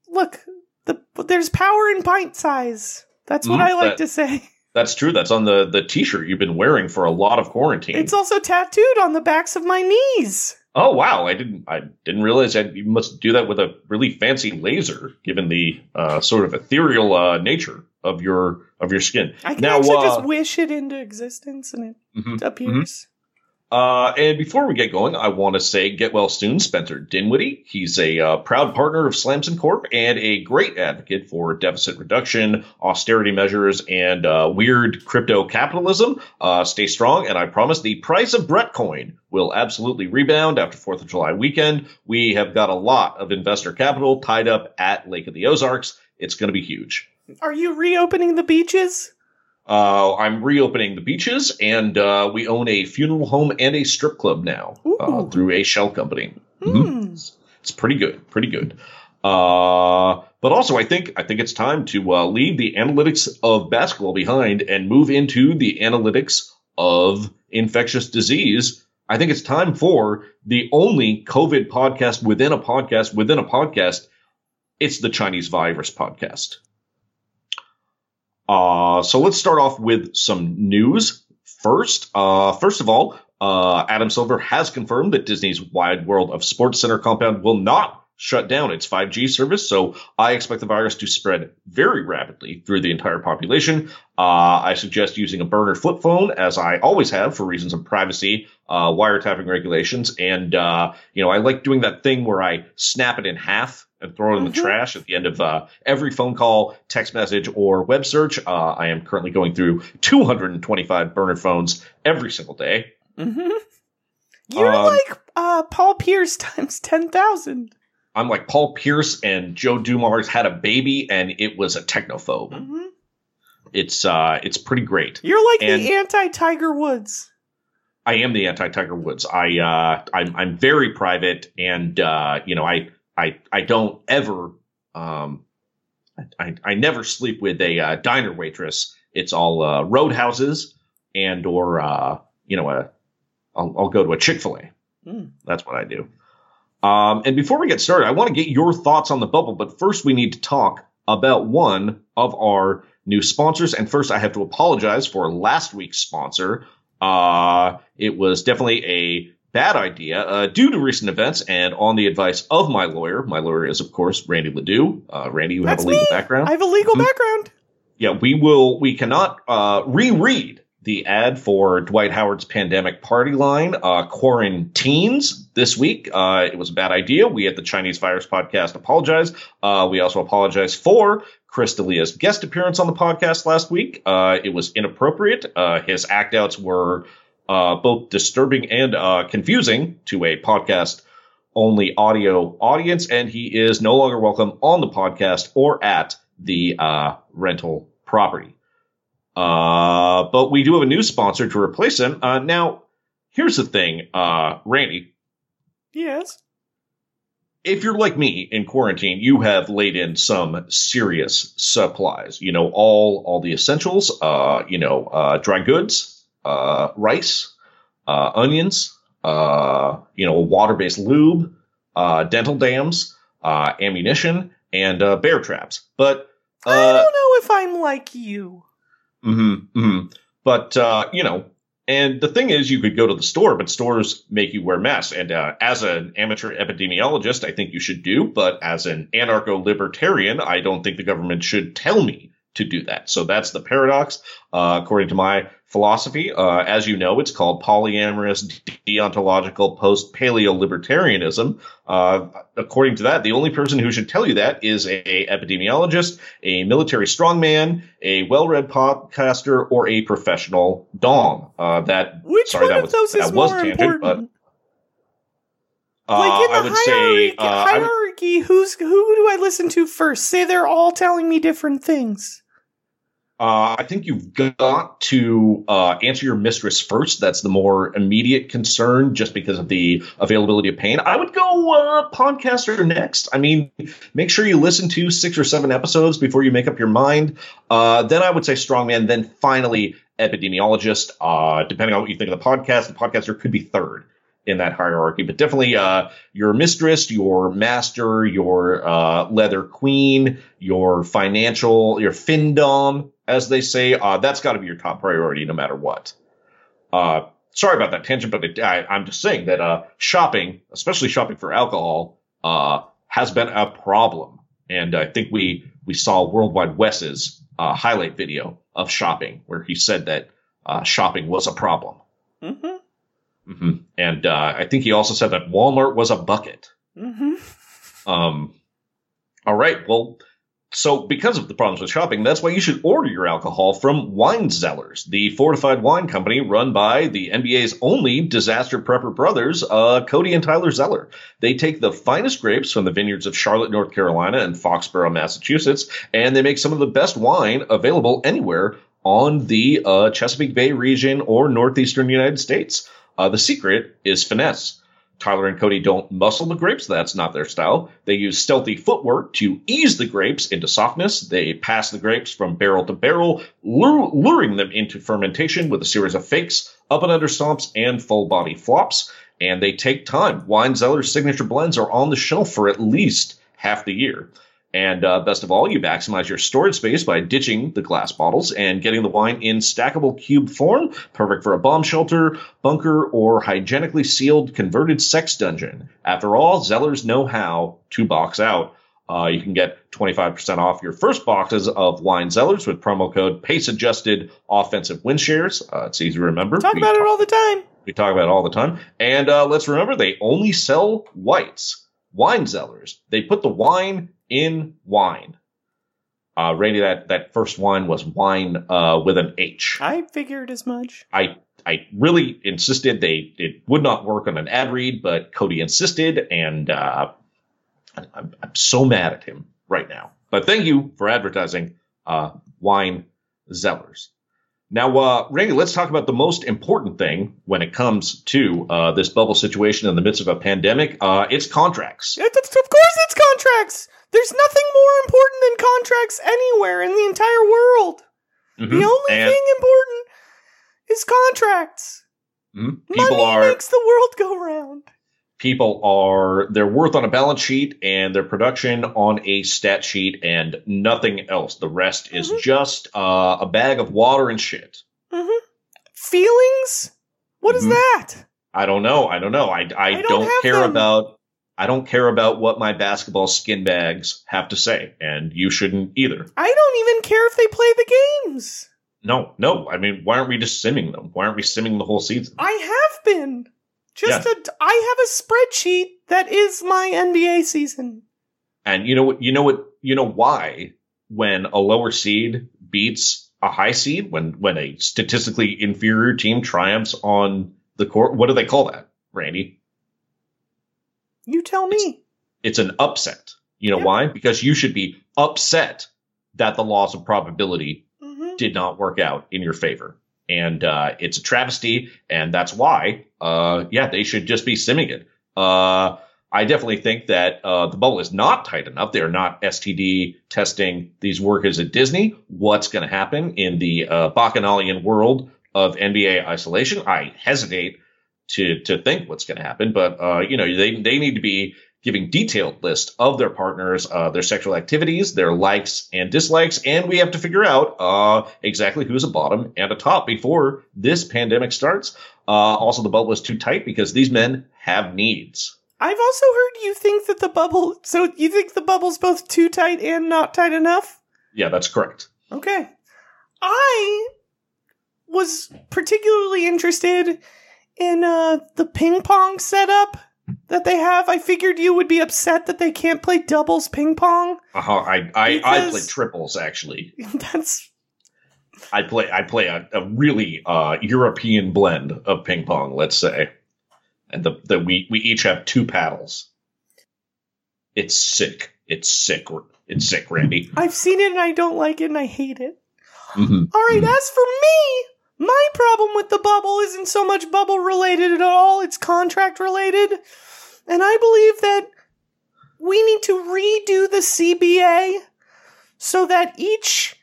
look, the there's power in pint size. That's what Mhm, I like that- to say. That's true. That's on the the T-shirt you've been wearing for a lot of quarantine. It's also tattooed on the backs of my knees. Oh wow! I didn't I didn't realize that you must do that with a really fancy laser, given the uh, sort of ethereal uh, nature of your of your skin. I can now, actually uh, just wish it into existence and it mhm, appears. Uh, and before we get going, I want to say get well soon, Spencer Dinwiddie. He's a uh, proud partner of Slamson Corp and a great advocate for deficit reduction, austerity measures, and uh, weird crypto capitalism. Uh, stay strong, and I promise the price of Bretcoin will absolutely rebound after Fourth of July weekend. We have got a lot of investor capital tied up at Lake of the Ozarks. It's going to be huge. Are you reopening the beaches? Uh, I'm reopening the beaches, and uh, we own a funeral home and a strip club now uh, through a shell company. Mhm. It's, it's pretty good, pretty good. Uh, but also, I think I think it's time to uh, leave the analytics of basketball behind and move into the analytics of infectious disease. I think it's time for the only COVID podcast within a podcast within a podcast. It's the Chinese virus podcast. Uh, so let's start off with some news first. Uh, first of all, uh, Adam Silver has confirmed that Disney's Wide World of Sports Center compound will not shut down its 5G service. So I expect the virus to spread very rapidly through the entire population. Uh, I suggest using a burner flip phone, as I always have for reasons of privacy, uh, wiretapping regulations, and uh, you know I like doing that thing where I snap it in half and throw it in the trash at the end of uh, every phone call, text message, or web search. Uh, I am currently going through 225 burner phones every single day. Mm-hmm. You're Um, like uh, Paul Pierce times ten thousand. I'm like Paul Pierce and Joe Dumars had a baby, and it was a technophobe. Mm-hmm. It's uh, it's pretty great. You're like And- the anti Tiger Woods. I am the anti Tiger Woods. I uh, I'm I'm very private, and uh, you know I I I don't ever um I I never sleep with a uh, diner waitress. It's all uh, roadhouses and or uh, you know a I'll, I'll go to a Chick Fil A. Mm. That's what I do. Um, and before we get started, I want to get your thoughts on the bubble. But first, we need to talk about one of our new sponsors. And first, I have to apologize for last week's sponsor. Uh, it was definitely a bad idea uh, due to recent events and on the advice of my lawyer. My lawyer is, of course, Randy Ledoux. Uh, Randy, you That's have a legal me. background. I have a legal Mhm. background. Yeah, we will. We cannot uh, reread the ad for Dwight Howard's pandemic party line, uh, quarantines this week. Uh, it was a bad idea. We at the Chinese Virus Podcast apologize. Uh, we also apologize for Chris D'Elia's guest appearance on the podcast last week. Uh, it was inappropriate. Uh, his act outs were uh, both disturbing and confusing to a podcast only audio audience, and he is no longer welcome on the podcast or at the rental property. Uh, but we do have a new sponsor to replace him. Uh, now, here's the thing, uh, Randy. Yes. if you're like me in quarantine, you have laid in some serious supplies. You know, all all the essentials. Uh, you know, uh, dry goods, uh, rice, uh, onions. Uh, you know, water-based lube, uh, dental dams, uh, ammunition, and uh, bear traps. But uh, I don't know if I'm like you. Mm-hmm, mm-hmm. But uh, you know, and the thing is, you could go to the store, but stores make you wear masks. And uh, as an amateur epidemiologist, I think you should do. But as an anarcho-libertarian, I don't think the government should tell me to do that. So that's the paradox, uh, according to my philosophy. Uh, as you know, it's called polyamorous deontological post paleo libertarianism. Uh, according to that, the only person who should tell you that is a, epidemiologist, a military strongman, a well-read podcaster, or a professional dong. Uh, that Which sorry, one that of was those that is was more tangent, important? but uh, like in the would say hierarchy, uh, hierarchy who's who do I listen to first? Say they're all telling me different things. Uh, I think you've got to uh, answer your mistress first. That's the more immediate concern, just because of the availability of pain. I would go uh, podcaster next. I mean, make sure you listen to six or seven episodes before you make up your mind. Uh, then I would say strongman. Then finally epidemiologist. Uh, depending on what you think of the podcast, the podcaster could be third in that hierarchy, but definitely uh, your mistress, your master, your uh, leather queen, your financial, your findom, as they say. Uh, that's got to be your top priority, no matter what. Uh, sorry about that tangent, but it, I, I'm just saying that uh, shopping, especially shopping for alcohol, uh, has been a problem, and I think we we saw Worldwide Wes's highlight video of shopping, where he said that shopping was a problem. Mm-hmm. Hmm And uh, I think he also said that Walmart was a bucket. Mm-hmm. Um, all right. Well, so because of the problems with shopping, that's why you should order your alcohol from Wine Zellers, the fortified wine company run by the NBA's only disaster prepper brothers, uh, Cody and Tyler Zeller. They take the finest grapes from the vineyards of Charlotte, North Carolina, and Foxborough, Massachusetts, and they make some of the best wine available anywhere on the uh, Chesapeake Bay region or northeastern United States. Uh, the secret is finesse. Tyler and Cody don't muscle the grapes. That's not their style. They use stealthy footwork to ease the grapes into softness. They pass the grapes from barrel to barrel, luring them into fermentation with a series of fakes, up and under stomps, and full body flops. And they take time. Wine Zeller's signature blends are on the shelf for at least half the year. And uh, best of all, you maximize your storage space by ditching the glass bottles and getting the wine in stackable cube form, perfect for a bomb shelter, bunker, or hygienically sealed converted sex dungeon. After all, Zellers know how to box out. Uh, you can get 25% off your first boxes of Wine Zellers with promo code PACE adjusted offensive win shares. Uh, it's easy to remember. Talk We about it all the time. we talk about it all the time. And uh, let's remember, they only sell whites, wine zellers. They put the wine in wine. Uh, Randy, that, that first wine was wine uh, with an H. I figured as much. I I really insisted they it would not work on an ad read, but Cody insisted, and uh, I'm, I'm so mad at him right now. But thank you for advertising uh, wine zellers. Now, uh, Randy, let's talk about the most important thing when it comes to uh, this bubble situation in the midst of a pandemic. Uh, it's contracts. Of course, it's contracts. There's nothing more important than contracts anywhere in the entire world. Mhm. The only And- thing important is contracts. Mhm. People Money are makes the world go round. People are their worth on a balance sheet and their production on a stat sheet and nothing else. The rest is Mm-hmm. just uh, a bag of water and shit. hmm Feelings? What is Mhm. that? I don't know. I don't know. I, I, don't don't, care them. about I don't care about what my basketball skin bags have to say, and you shouldn't either. I don't even care if they play the games. No, no. I mean, why aren't we just simming them? Why aren't we simming the whole season? I have been. Just Yeah. a, I have a spreadsheet that is my NBA season. And you know what? You know what? You know why? When a lower seed beats a high seed, when when a statistically inferior team triumphs on the court, what do they call that, Randy? You tell me. It's an upset. You know why? Because you should be upset that the laws of probability Mm-hmm. did not work out in your favor. And uh, it's a travesty, and that's why, uh, yeah, they should just be simming it. Uh, I definitely think that uh, the bubble is not tight enough. They are not STD testing these workers at Disney. What's going to happen in the uh, bacchanalian world of NBA isolation? I hesitate to to think what's going to happen, but uh, you know they they need to be giving detailed list of their partners, uh, their sexual activities, their likes and dislikes, and we have to figure out uh, exactly who's a bottom and a top before this pandemic starts. Uh, also, the bubble is too tight because these men have needs. I've also heard you think that the bubble. So you think the bubble's both too tight and not tight enough? Yeah, that's correct. Okay. I was particularly interested in uh, the ping pong setup that they have. I figured you would be upset that they can't play doubles ping pong. Uh-huh. I I, I play triples actually. That's I play I play a, a really uh, European blend of ping pong, let's say, and the, the we we each have two paddles. It's sick. It's sick. It's sick, Randy. I've seen it and I don't like it and I hate it. Mhm. All right, as for me, my problem with the bubble isn't so much bubble related at all, it's contract related. And I believe that we need to redo the CBA so that each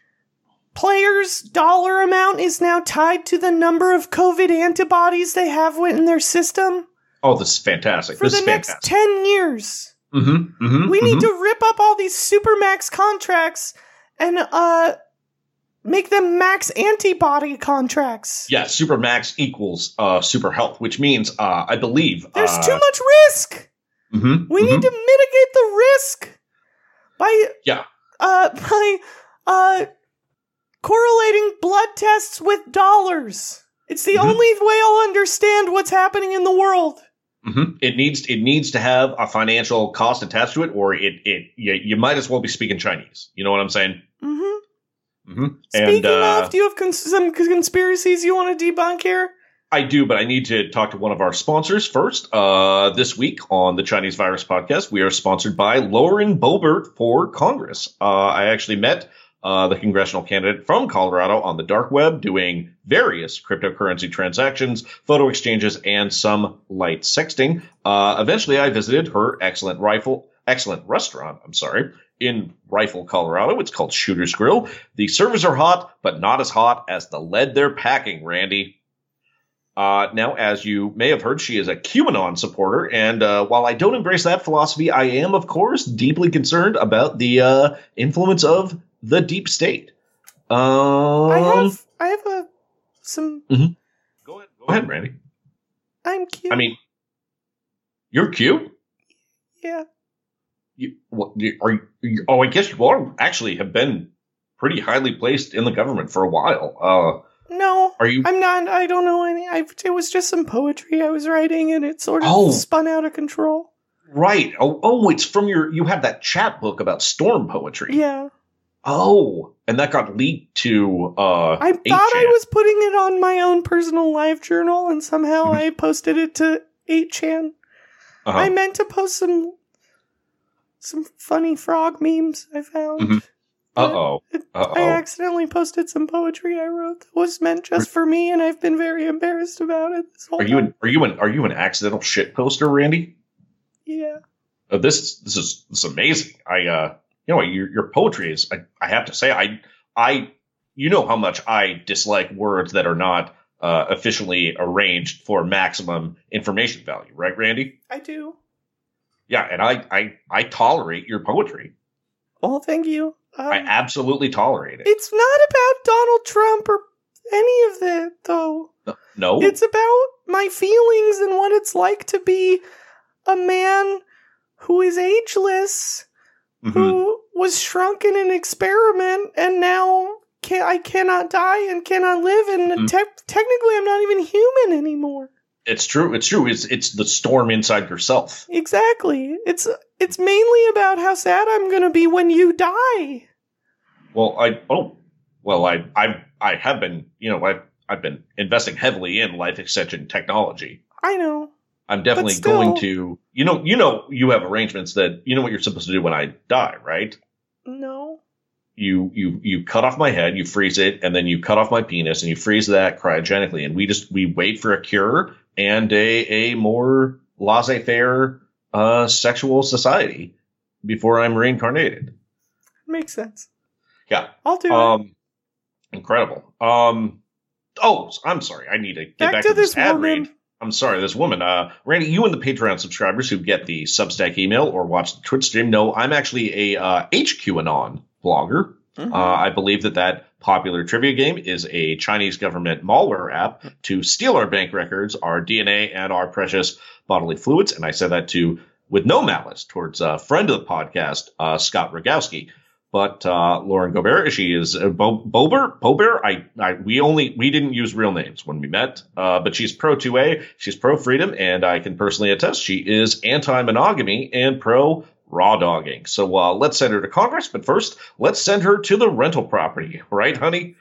player's dollar amount is now tied to the number of COVID antibodies they have in their system Oh, this is fantastic. for this the is next fantastic. 10 years. Mm-hmm, mm-hmm, We need mhm. to rip up all these supermax contracts and uh make them max antibody contracts. Yeah, super max equals uh, super health, which means uh, I believe There's uh, too much risk. mhm, We mhm. need to mitigate the risk by Yeah, uh by uh correlating blood tests with dollars. It's the Mhm. only way I'll understand what's happening in the world. hmm It needs it needs to have a financial cost attached to it, or it it you, you might as well be speaking Chinese. You know what I'm saying? hmm hmm Speaking and uh, of, do you have cons- some conspiracies you want to debunk here? I do, but I need to talk to one of our sponsors first. Uh, this week on the Chinese Virus Podcast, we are sponsored by Lauren Boebert for Congress. Uh, I actually met uh, the congressional candidate from Colorado on the dark web doing various cryptocurrency transactions, photo exchanges, and some light sexting. Uh, eventually, I visited her excellent rifle, excellent restaurant. I'm sorry. In Rifle, Colorado. It's called Shooter's Grill. The servers are hot, but not as hot as the lead they're packing, Randy. Uh, now, as you may have heard, she is a QAnon supporter, and uh, while I don't embrace that philosophy, I am, of course, deeply concerned about the uh, influence of the deep state. Um, I have I have a some Go ahead, Randy. I'm cute. I mean, you're cute. yeah. You, what, are you, oh, I guess you are actually have been pretty highly placed in the government for a while. Uh, No, Are you- I'm not. I don't know any. I, it was just some poetry I was writing, and it sort of Oh. spun out of control. right. Oh, oh, it's from your. You have that chapbook about storm poetry. Yeah, Oh, and that got leaked to. Uh, I thought I 8chan. was putting it on my own personal live journal, and somehow Mm-hmm. I posted it to 8chan. Uh-huh. I meant to post some some funny frog memes I found. Mhm. Uh-oh. Uh-oh. I accidentally posted some poetry I wrote that was meant just for me, and I've been very embarrassed about it. This whole Are you time. an are you an are you an accidental shit poster, Randy? Yeah. Uh, this is this is this is amazing. I uh you know your your poetry is I, I have to say I I you know how much I dislike words that are not uh, officially arranged for maximum information value, right, Randy? I do. Yeah, and I I I tolerate your poetry. Well, thank you. Um, I absolutely tolerate it. It's not about Donald Trump or any of that, though. No, It's about my feelings and what it's like to be a man who is ageless, Mhm. who was shrunk in an experiment, and now can I cannot die and cannot live, and Mhm. te- technically I'm not even human anymore. It's true. It's true. It's it's the storm inside yourself. Exactly. It's it's mainly about how sad I'm gonna be when you die. Well, I oh well I I I have been you know I've I've been investing heavily in life extension technology. I know. I'm definitely still- going to you know you know you have arrangements that you know what you're supposed to do when I die, right? No. You you you cut off my head, you freeze it, and then you cut off my penis and you freeze that cryogenically, and we just we wait for a cure and a a more laissez-faire uh, sexual society before I'm reincarnated. Makes sense. Yeah. I'll do it. Um, incredible. Um, oh, I'm sorry. I need to get Back back, to to, this, this ad woman. read. I'm sorry, this woman. Uh, Randy, you and the Patreon subscribers who get the Substack email or watch the Twitch stream know I'm actually a uh, HQAnon blogger. Mm-hmm. Uh, I believe that that popular trivia game is a Chinese government malware app to steal our bank records, our DNA, and our precious bodily fluids. And I said that to with no malice towards a friend of the podcast, uh, Scott Rogowski. But uh, Lauren Gobert, she is uh, Bo- Bober. Bober. I, I, we only we didn't use real names when we met. Uh, but she's pro 2A. She's pro freedom, and I can personally attest she is anti monogamy and pro raw dogging. So uh, let's send her to Congress. But first, let's send her to the rental property, right, honey?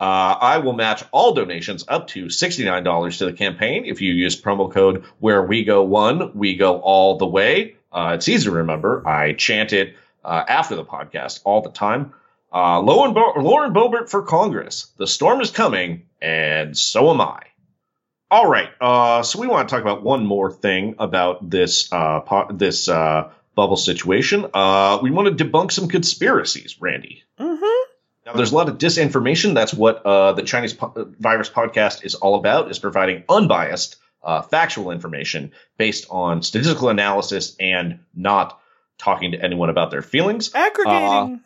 Uh, I will match all donations up to $69 to the campaign if you use promo code where we go one, we go all the way. Uh, it's easy to remember. I chant it uh, after the podcast all the time. Uh, Lauren, Bo- Lauren for Congress. The storm is coming, and so am I. All right. Uh, so we want to talk about one more thing about this uh, po- this uh, bubble situation. Uh, we want to debunk some conspiracies, Randy. Mm-hmm. Now, there's a lot of disinformation. That's what uh, the Chinese po- virus podcast is all about: is providing unbiased, uh, factual information based on statistical analysis and not talking to anyone about their feelings. Aggregating.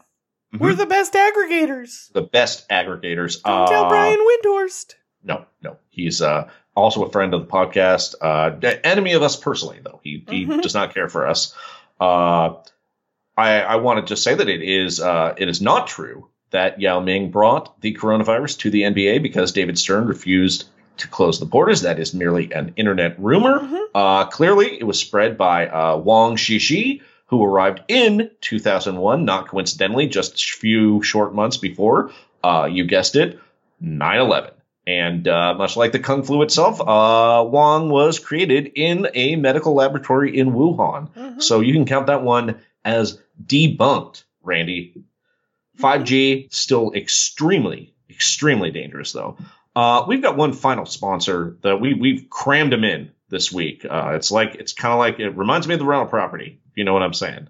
Uh, We're the best aggregators. the best aggregators. Don't tell Uh, Brian Windhorst. No, no. He's uh, also a friend of the podcast. Uh, enemy of us personally, though. He, he Mhm. does not care for us. Uh, I, I want to just say that it is uh, it is not true that Yao Ming brought the coronavirus to the NBA because David Stern refused to close the borders. That is merely an internet rumor. Uh, clearly, it was spread by uh, Wang Zhizhi, who arrived in 2001, not coincidentally, just a few short months before, uh, you guessed it, 9 11. And uh, much like the Kung flu itself, uh, Wang was created in a medical laboratory in Wuhan. So you can count that one as debunked, Randy. 5G still extremely, extremely dangerous though. Uh, we've got one final sponsor that we we've crammed them in this week. Uh, it's like it's kind of like it reminds me of the rental property. If you know what I'm saying.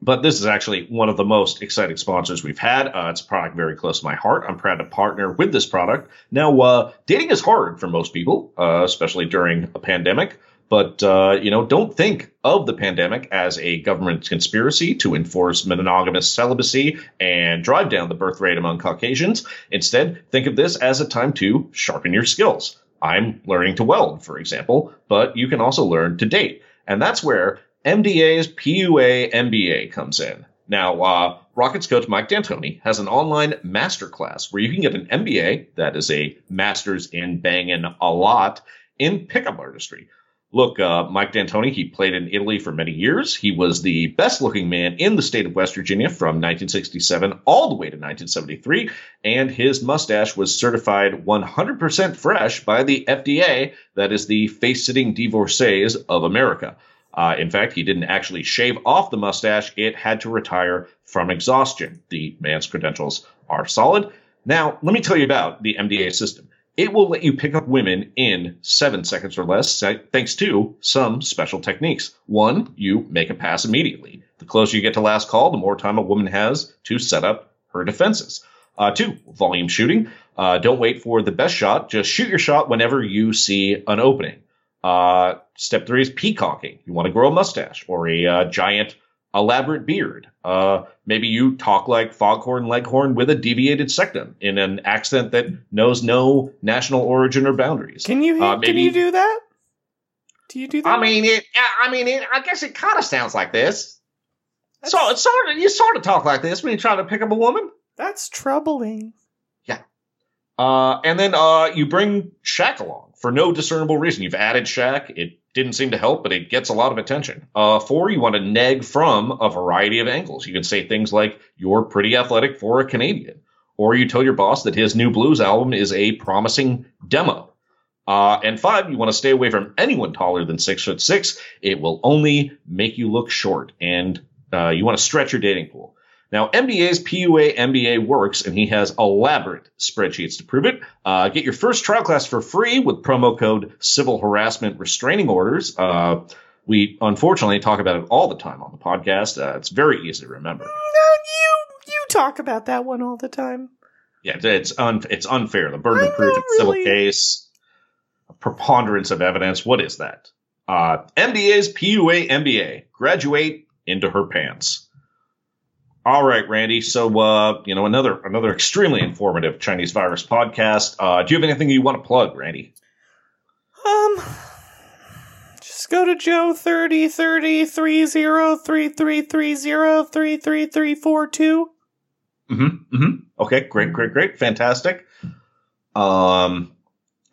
But this is actually one of the most exciting sponsors we've had. Uh, it's a product very close to my heart. I'm proud to partner with this product. Now, uh, dating is hard for most people, uh, especially during a pandemic. But uh, you know, don't think of the pandemic as a government conspiracy to enforce monogamous celibacy and drive down the birth rate among Caucasians. Instead, think of this as a time to sharpen your skills. I'm learning to weld, for example, but you can also learn to date, and that's where MDA's PUA MBA comes in. Now, uh, Rockets coach Mike D'Antoni has an online masterclass where you can get an MBA, that is a master's in banging a lot, in pickup artistry. Look, uh, Mike D'Antoni, he played in Italy for many years. He was the best looking man in the state of West Virginia from 1967 all the way to 1973, and his mustache was certified 100% fresh by the FDA, that is the face sitting divorcees of America. Uh, in fact, he didn't actually shave off the mustache, it had to retire from exhaustion. The man's credentials are solid. Now, let me tell you about the MDA system. It will let you pick up women in seven seconds or less, thanks to some special techniques. One, you make a pass immediately. The closer you get to last call, the more time a woman has to set up her defenses. Uh, two, volume shooting. Uh, don't wait for the best shot. Just shoot your shot whenever you see an opening. Uh, step three is peacocking. You want to grow a mustache or a uh, giant elaborate beard. Uh, maybe you talk like Foghorn Leghorn with a deviated septum in an accent that knows no national origin or boundaries. Can you Uh, can you do that? Do you do that? I mean, it. I mean, it. I guess it kind of sounds like this. So it's sort of you sort of talk like this when you try to pick up a woman. That's troubling. Yeah. Uh, and then uh, you bring Shaq along for no discernible reason. You've added Shaq. It didn't seem to help, but it gets a lot of attention. Uh, four, you want to neg from a variety of angles. You can say things like, you're pretty athletic for a Canadian. Or you tell your boss that his new blues album is a promising demo. Uh, and five, you want to stay away from anyone taller than six foot six. It will only make you look short, and uh, you want to stretch your dating pool. Now, MBA's PUA MBA works, and he has elaborate spreadsheets to prove it. Uh, get your first trial class for free with promo code Civil Harassment Restraining Orders. Uh, We unfortunately talk about it all the time on the podcast. Uh, it's very easy to remember. No, you you talk about that one all the time. Yeah, it's un, it's unfair. The burden of proof in civil really- case, a preponderance of evidence. What is that? Uh, MBA's PUA MBA. Graduate into her pants. All right, Randy. So, uh, you know, another another extremely informative Chinese virus podcast. Uh, do you have anything you want to plug, Randy? Um, just go to Joe thirty thirty three zero three three three zero three three three four two. Mm-hmm. Mm-hmm. Okay. Great. Great. Great. Fantastic. Um,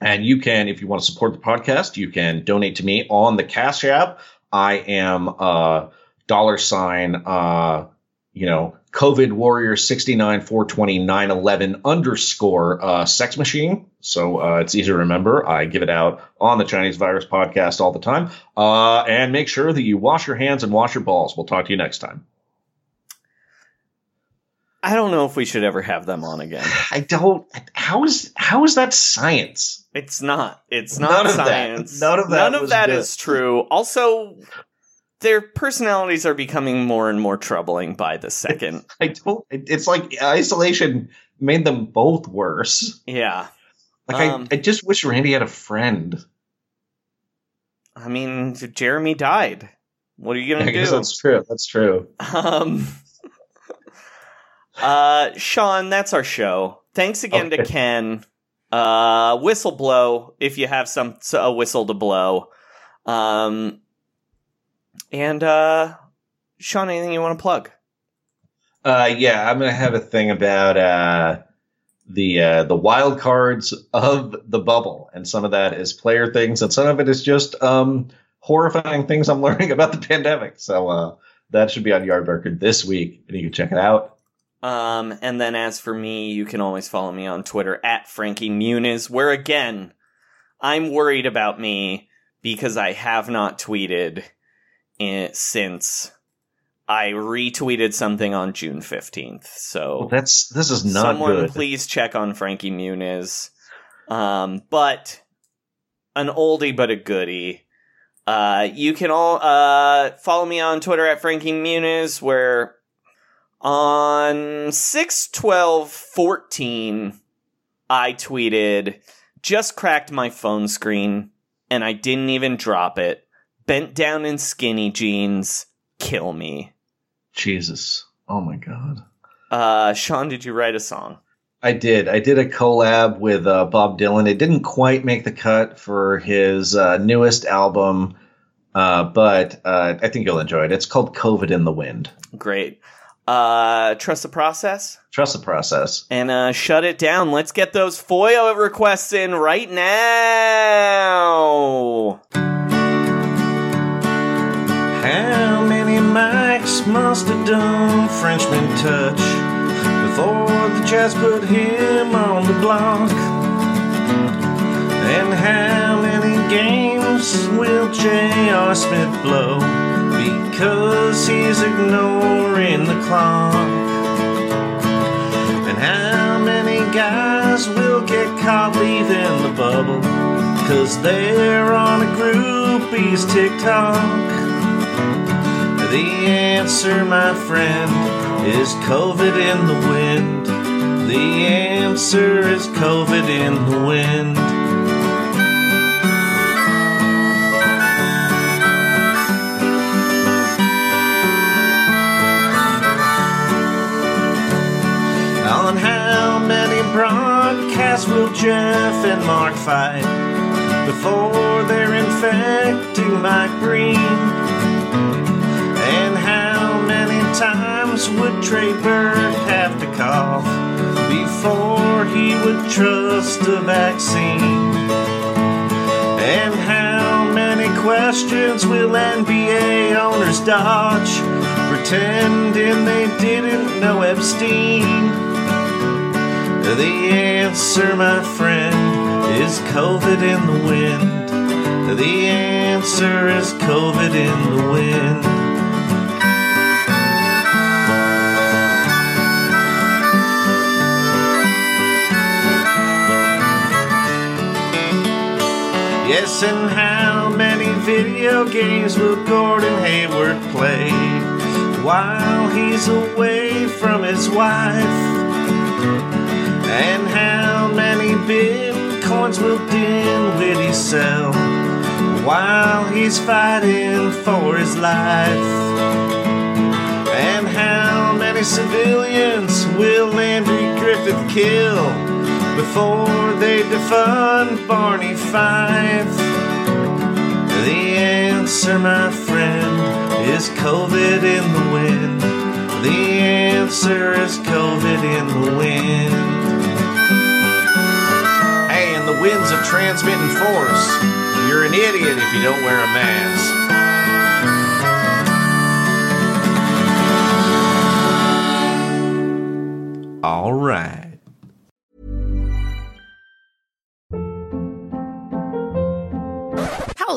and you can, if you want to support the podcast, you can donate to me on the Cash App. I am uh dollar sign uh you know COVID Warrior sixty nine four twenty nine eleven underscore uh sex machine. So uh, it's easy to remember. I give it out on the Chinese Virus podcast all the time. Uh, and make sure that you wash your hands and wash your balls. We'll talk to you next time. I don't know if we should ever have them on again. I don't. How is how is that science? It's not. It's not None of science. none of that None of that good. is true. Also, their personalities are becoming more and more troubling by the second. I don't. It's like isolation made them both worse. yeah. Like Um, I, I just wish Randy had a friend. I mean, Jeremy died. What are you gonna guess do? that's true. That's true. Um. uh, Sean, that's our show. Thanks again to Ken. Uh, whistle blow if you have some a whistle to blow. Um, and uh, Sean, anything you want to plug? Uh, yeah, I'm gonna have a thing about uh, the uh, the wild cards of the bubble, and some of that is player things, and some of it is just um, horrifying things I'm learning about the pandemic. So uh, that should be on Yardbarker this week, and you can check it out. Um, and then as for me, you can always follow me on Twitter at Frankie Muniz, where again, I'm worried about me because I have not tweeted in, since I retweeted something on June 15th. So Well, that's this is not someone good. please check on Frankie Muniz. Um, but an oldie but a goodie. Uh, you can all uh, follow me on Twitter at Frankie Muniz, where on 6 12 14, I tweeted, just cracked my phone screen, and I didn't even drop it. Bent down in skinny jeans, kill me. Jesus, oh my god. Uh, Sean, did you write a song? I did. I did a collab with uh, Bob Dylan. It didn't quite make the cut for his uh, newest album, uh, but uh, I think you'll enjoy it. It's called COVID in the Wind. Great. Uh, trust the process Trust the process. and uh, shut it down. Let's get those FOIA requests in right now. How many mics must have done Frenchman touch before the jazz put him on the block? And how many games will J.R. Smith blow because he's ignoring the clock? And how many guys will get caught leaving the bubble because they're on a groupie's TikTok? The answer, my friend, is COVID in the wind. The answer is COVID in the wind. On how many broadcasts will Jeff and Mark fight before they're infecting Mike Breen? Times would Trey Burke have to cough before he would trust a vaccine? And how many questions will NBA owners dodge, pretending they didn't know Epstein? The answer, my friend, is COVID in the wind. The answer is COVID in the wind. Yes, and how many video games will Gordon Hayward play while he's away from his wife? And how many bitcoins will Dinwiddie sell while he's fighting for his life? And how many civilians will Landry Griffith kill before they defund Barney Fife? The answer, my friend, is COVID in the wind. The answer is COVID in the wind. Hey, and the wind's a transmitting force. You're an idiot if you don't wear a mask. All right.